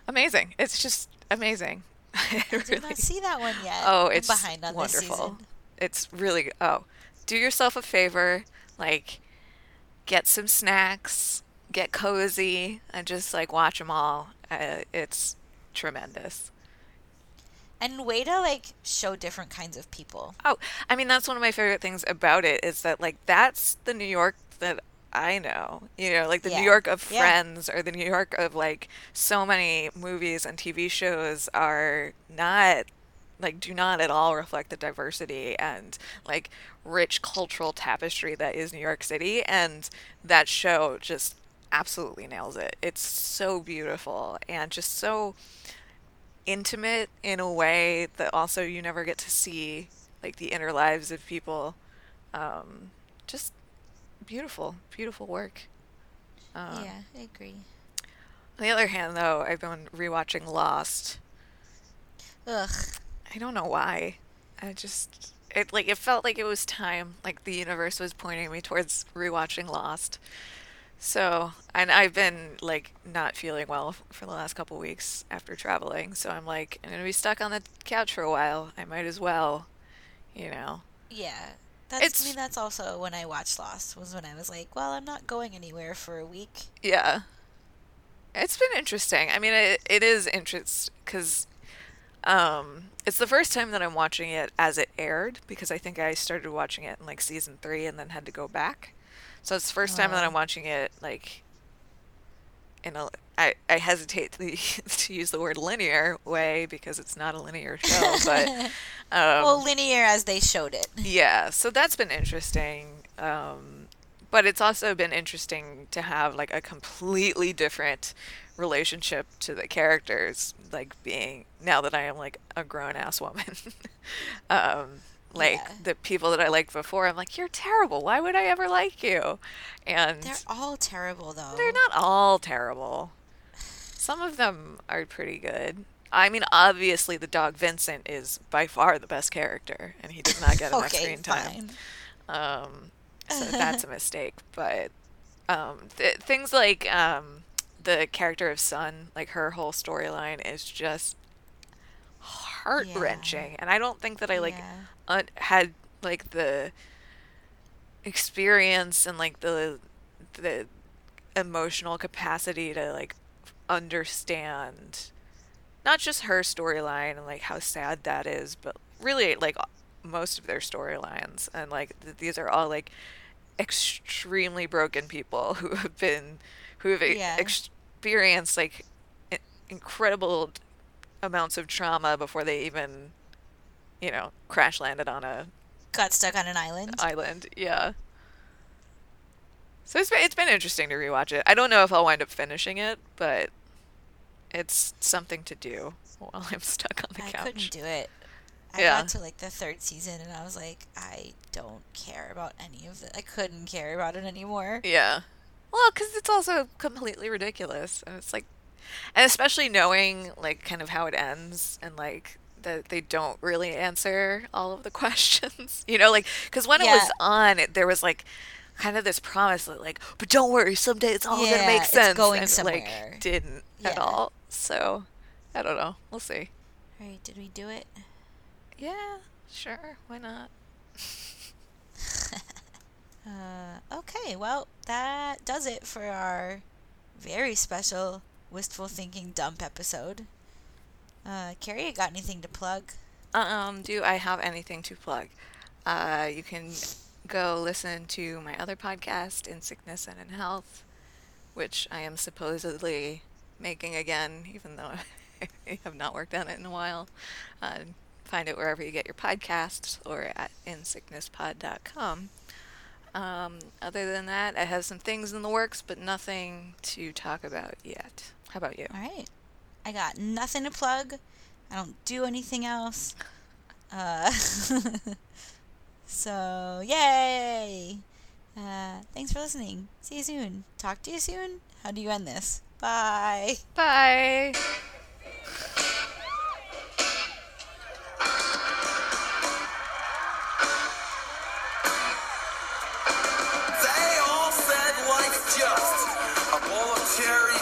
Speaker 3: amazing. It's just amazing.
Speaker 2: I did not see that one yet.
Speaker 3: Oh,
Speaker 2: I'm
Speaker 3: it's
Speaker 2: behind on
Speaker 3: wonderful.
Speaker 2: this.
Speaker 3: It's really oh, do yourself a favor, like get some snacks, get cozy, and just like watch them all. Uh, it's tremendous.
Speaker 2: And way to like show different kinds of people.
Speaker 3: Oh, I mean that's one of my favorite things about it is that like that's the New York that I know. You know, like the
Speaker 2: Yeah.
Speaker 3: New York of
Speaker 2: Yeah.
Speaker 3: Friends or the New York of like so many movies and TV shows are not like do not at all reflect the diversity and like rich cultural tapestry that is New York City and that show just absolutely nails it. It's so beautiful and just so intimate in a way that also you never get to see like the inner lives of people um, just beautiful, beautiful work. Um,
Speaker 2: yeah, I agree.
Speaker 3: On the other hand, though, I've been rewatching Lost.
Speaker 2: Ugh.
Speaker 3: I don't know why. I just it like it felt like it was time. Like the universe was pointing me towards rewatching Lost. So, and I've been like not feeling well for the last couple weeks after traveling. So I'm like, I'm gonna be stuck on the couch for a while. I might as well, you know.
Speaker 2: Yeah. That's
Speaker 3: It's-
Speaker 2: I mean that's also when I watched Lost was when I was like, well, I'm not going anywhere for a week.
Speaker 3: Yeah. It's been interesting. I mean, it, it is interest because um, it's the first time that I'm watching it as it aired because I think I started watching it in like season three and then had to go back. So it's the first time that. I'm watching it like in a. I, I hesitate to, to use the word linear way because it's not a linear show, but um,
Speaker 2: well, linear as they showed it.
Speaker 3: yeah, so that's been interesting. Um, but it's also been interesting to have like a completely different relationship to the characters, like being now that I am like a grown ass woman. um, like
Speaker 2: Yeah.
Speaker 3: the people that I liked before, I'm like, you're terrible. Why would I ever like you? And
Speaker 2: They're all terrible though.
Speaker 3: they're not all terrible. Some of them are pretty good. I mean, obviously, the dog Vincent is by far the best character, and he does not get enough
Speaker 2: okay,
Speaker 3: screen time. Um, so that's a mistake. But um, th- things like um, the character of Sun, like her whole storyline is just heart wrenching, and I don't think that I like
Speaker 2: Yeah.
Speaker 3: Un- had like the experience and like the the emotional capacity to like understand not just her storyline and like how sad that is, but really like most of their storylines and like th- these are all like extremely broken people who have been who have
Speaker 2: Yeah.
Speaker 3: experienced like incredible amounts of trauma before they even you know crash landed on a
Speaker 2: Got stuck on an island.
Speaker 3: island. Yeah. So it's been, it's been interesting to rewatch it. I don't know if I'll wind up finishing it, but it's something to do while I'm stuck on the
Speaker 2: I
Speaker 3: couch.
Speaker 2: I couldn't do it. I
Speaker 3: Yeah.
Speaker 2: got to like the third season and I was like, I don't care about any of it. I couldn't care about it anymore.
Speaker 3: Yeah. Well, because it's also completely ridiculous, and it's like, and especially knowing like kind of how it ends, and like that they don't really answer all of the questions. You know, like because when it was on, it, there was like kind of this promise that like, but don't worry, someday it's all gonna
Speaker 2: Yeah,
Speaker 3: make
Speaker 2: it's
Speaker 3: sense.
Speaker 2: going
Speaker 3: and,
Speaker 2: somewhere.
Speaker 3: Like didn't at all. So I don't know. We'll see.
Speaker 2: All right, did we do it?
Speaker 3: Yeah, sure. Why not?
Speaker 2: Uh, okay, well, that does it for our very special Wistful Thinking Dump episode. Uh, Carrie, you got anything to plug?
Speaker 3: Um, do I have anything to plug? Uh, you can go listen to my other podcast, In Sickness and in Health, which I am supposedly making again, even though I have not worked on it in a while. Uh, find it wherever you get your podcasts or at insicknesspod.com. Um, other than that, I have some things in the works, but nothing to talk about yet. How about you?
Speaker 2: All right. I got nothing to plug. I don't do anything else. Uh, so, yay! Uh, thanks for listening. See you soon. Talk to you soon. How do you end this? Bye.
Speaker 3: Bye!
Speaker 4: They all said life's just a bowl of cherries,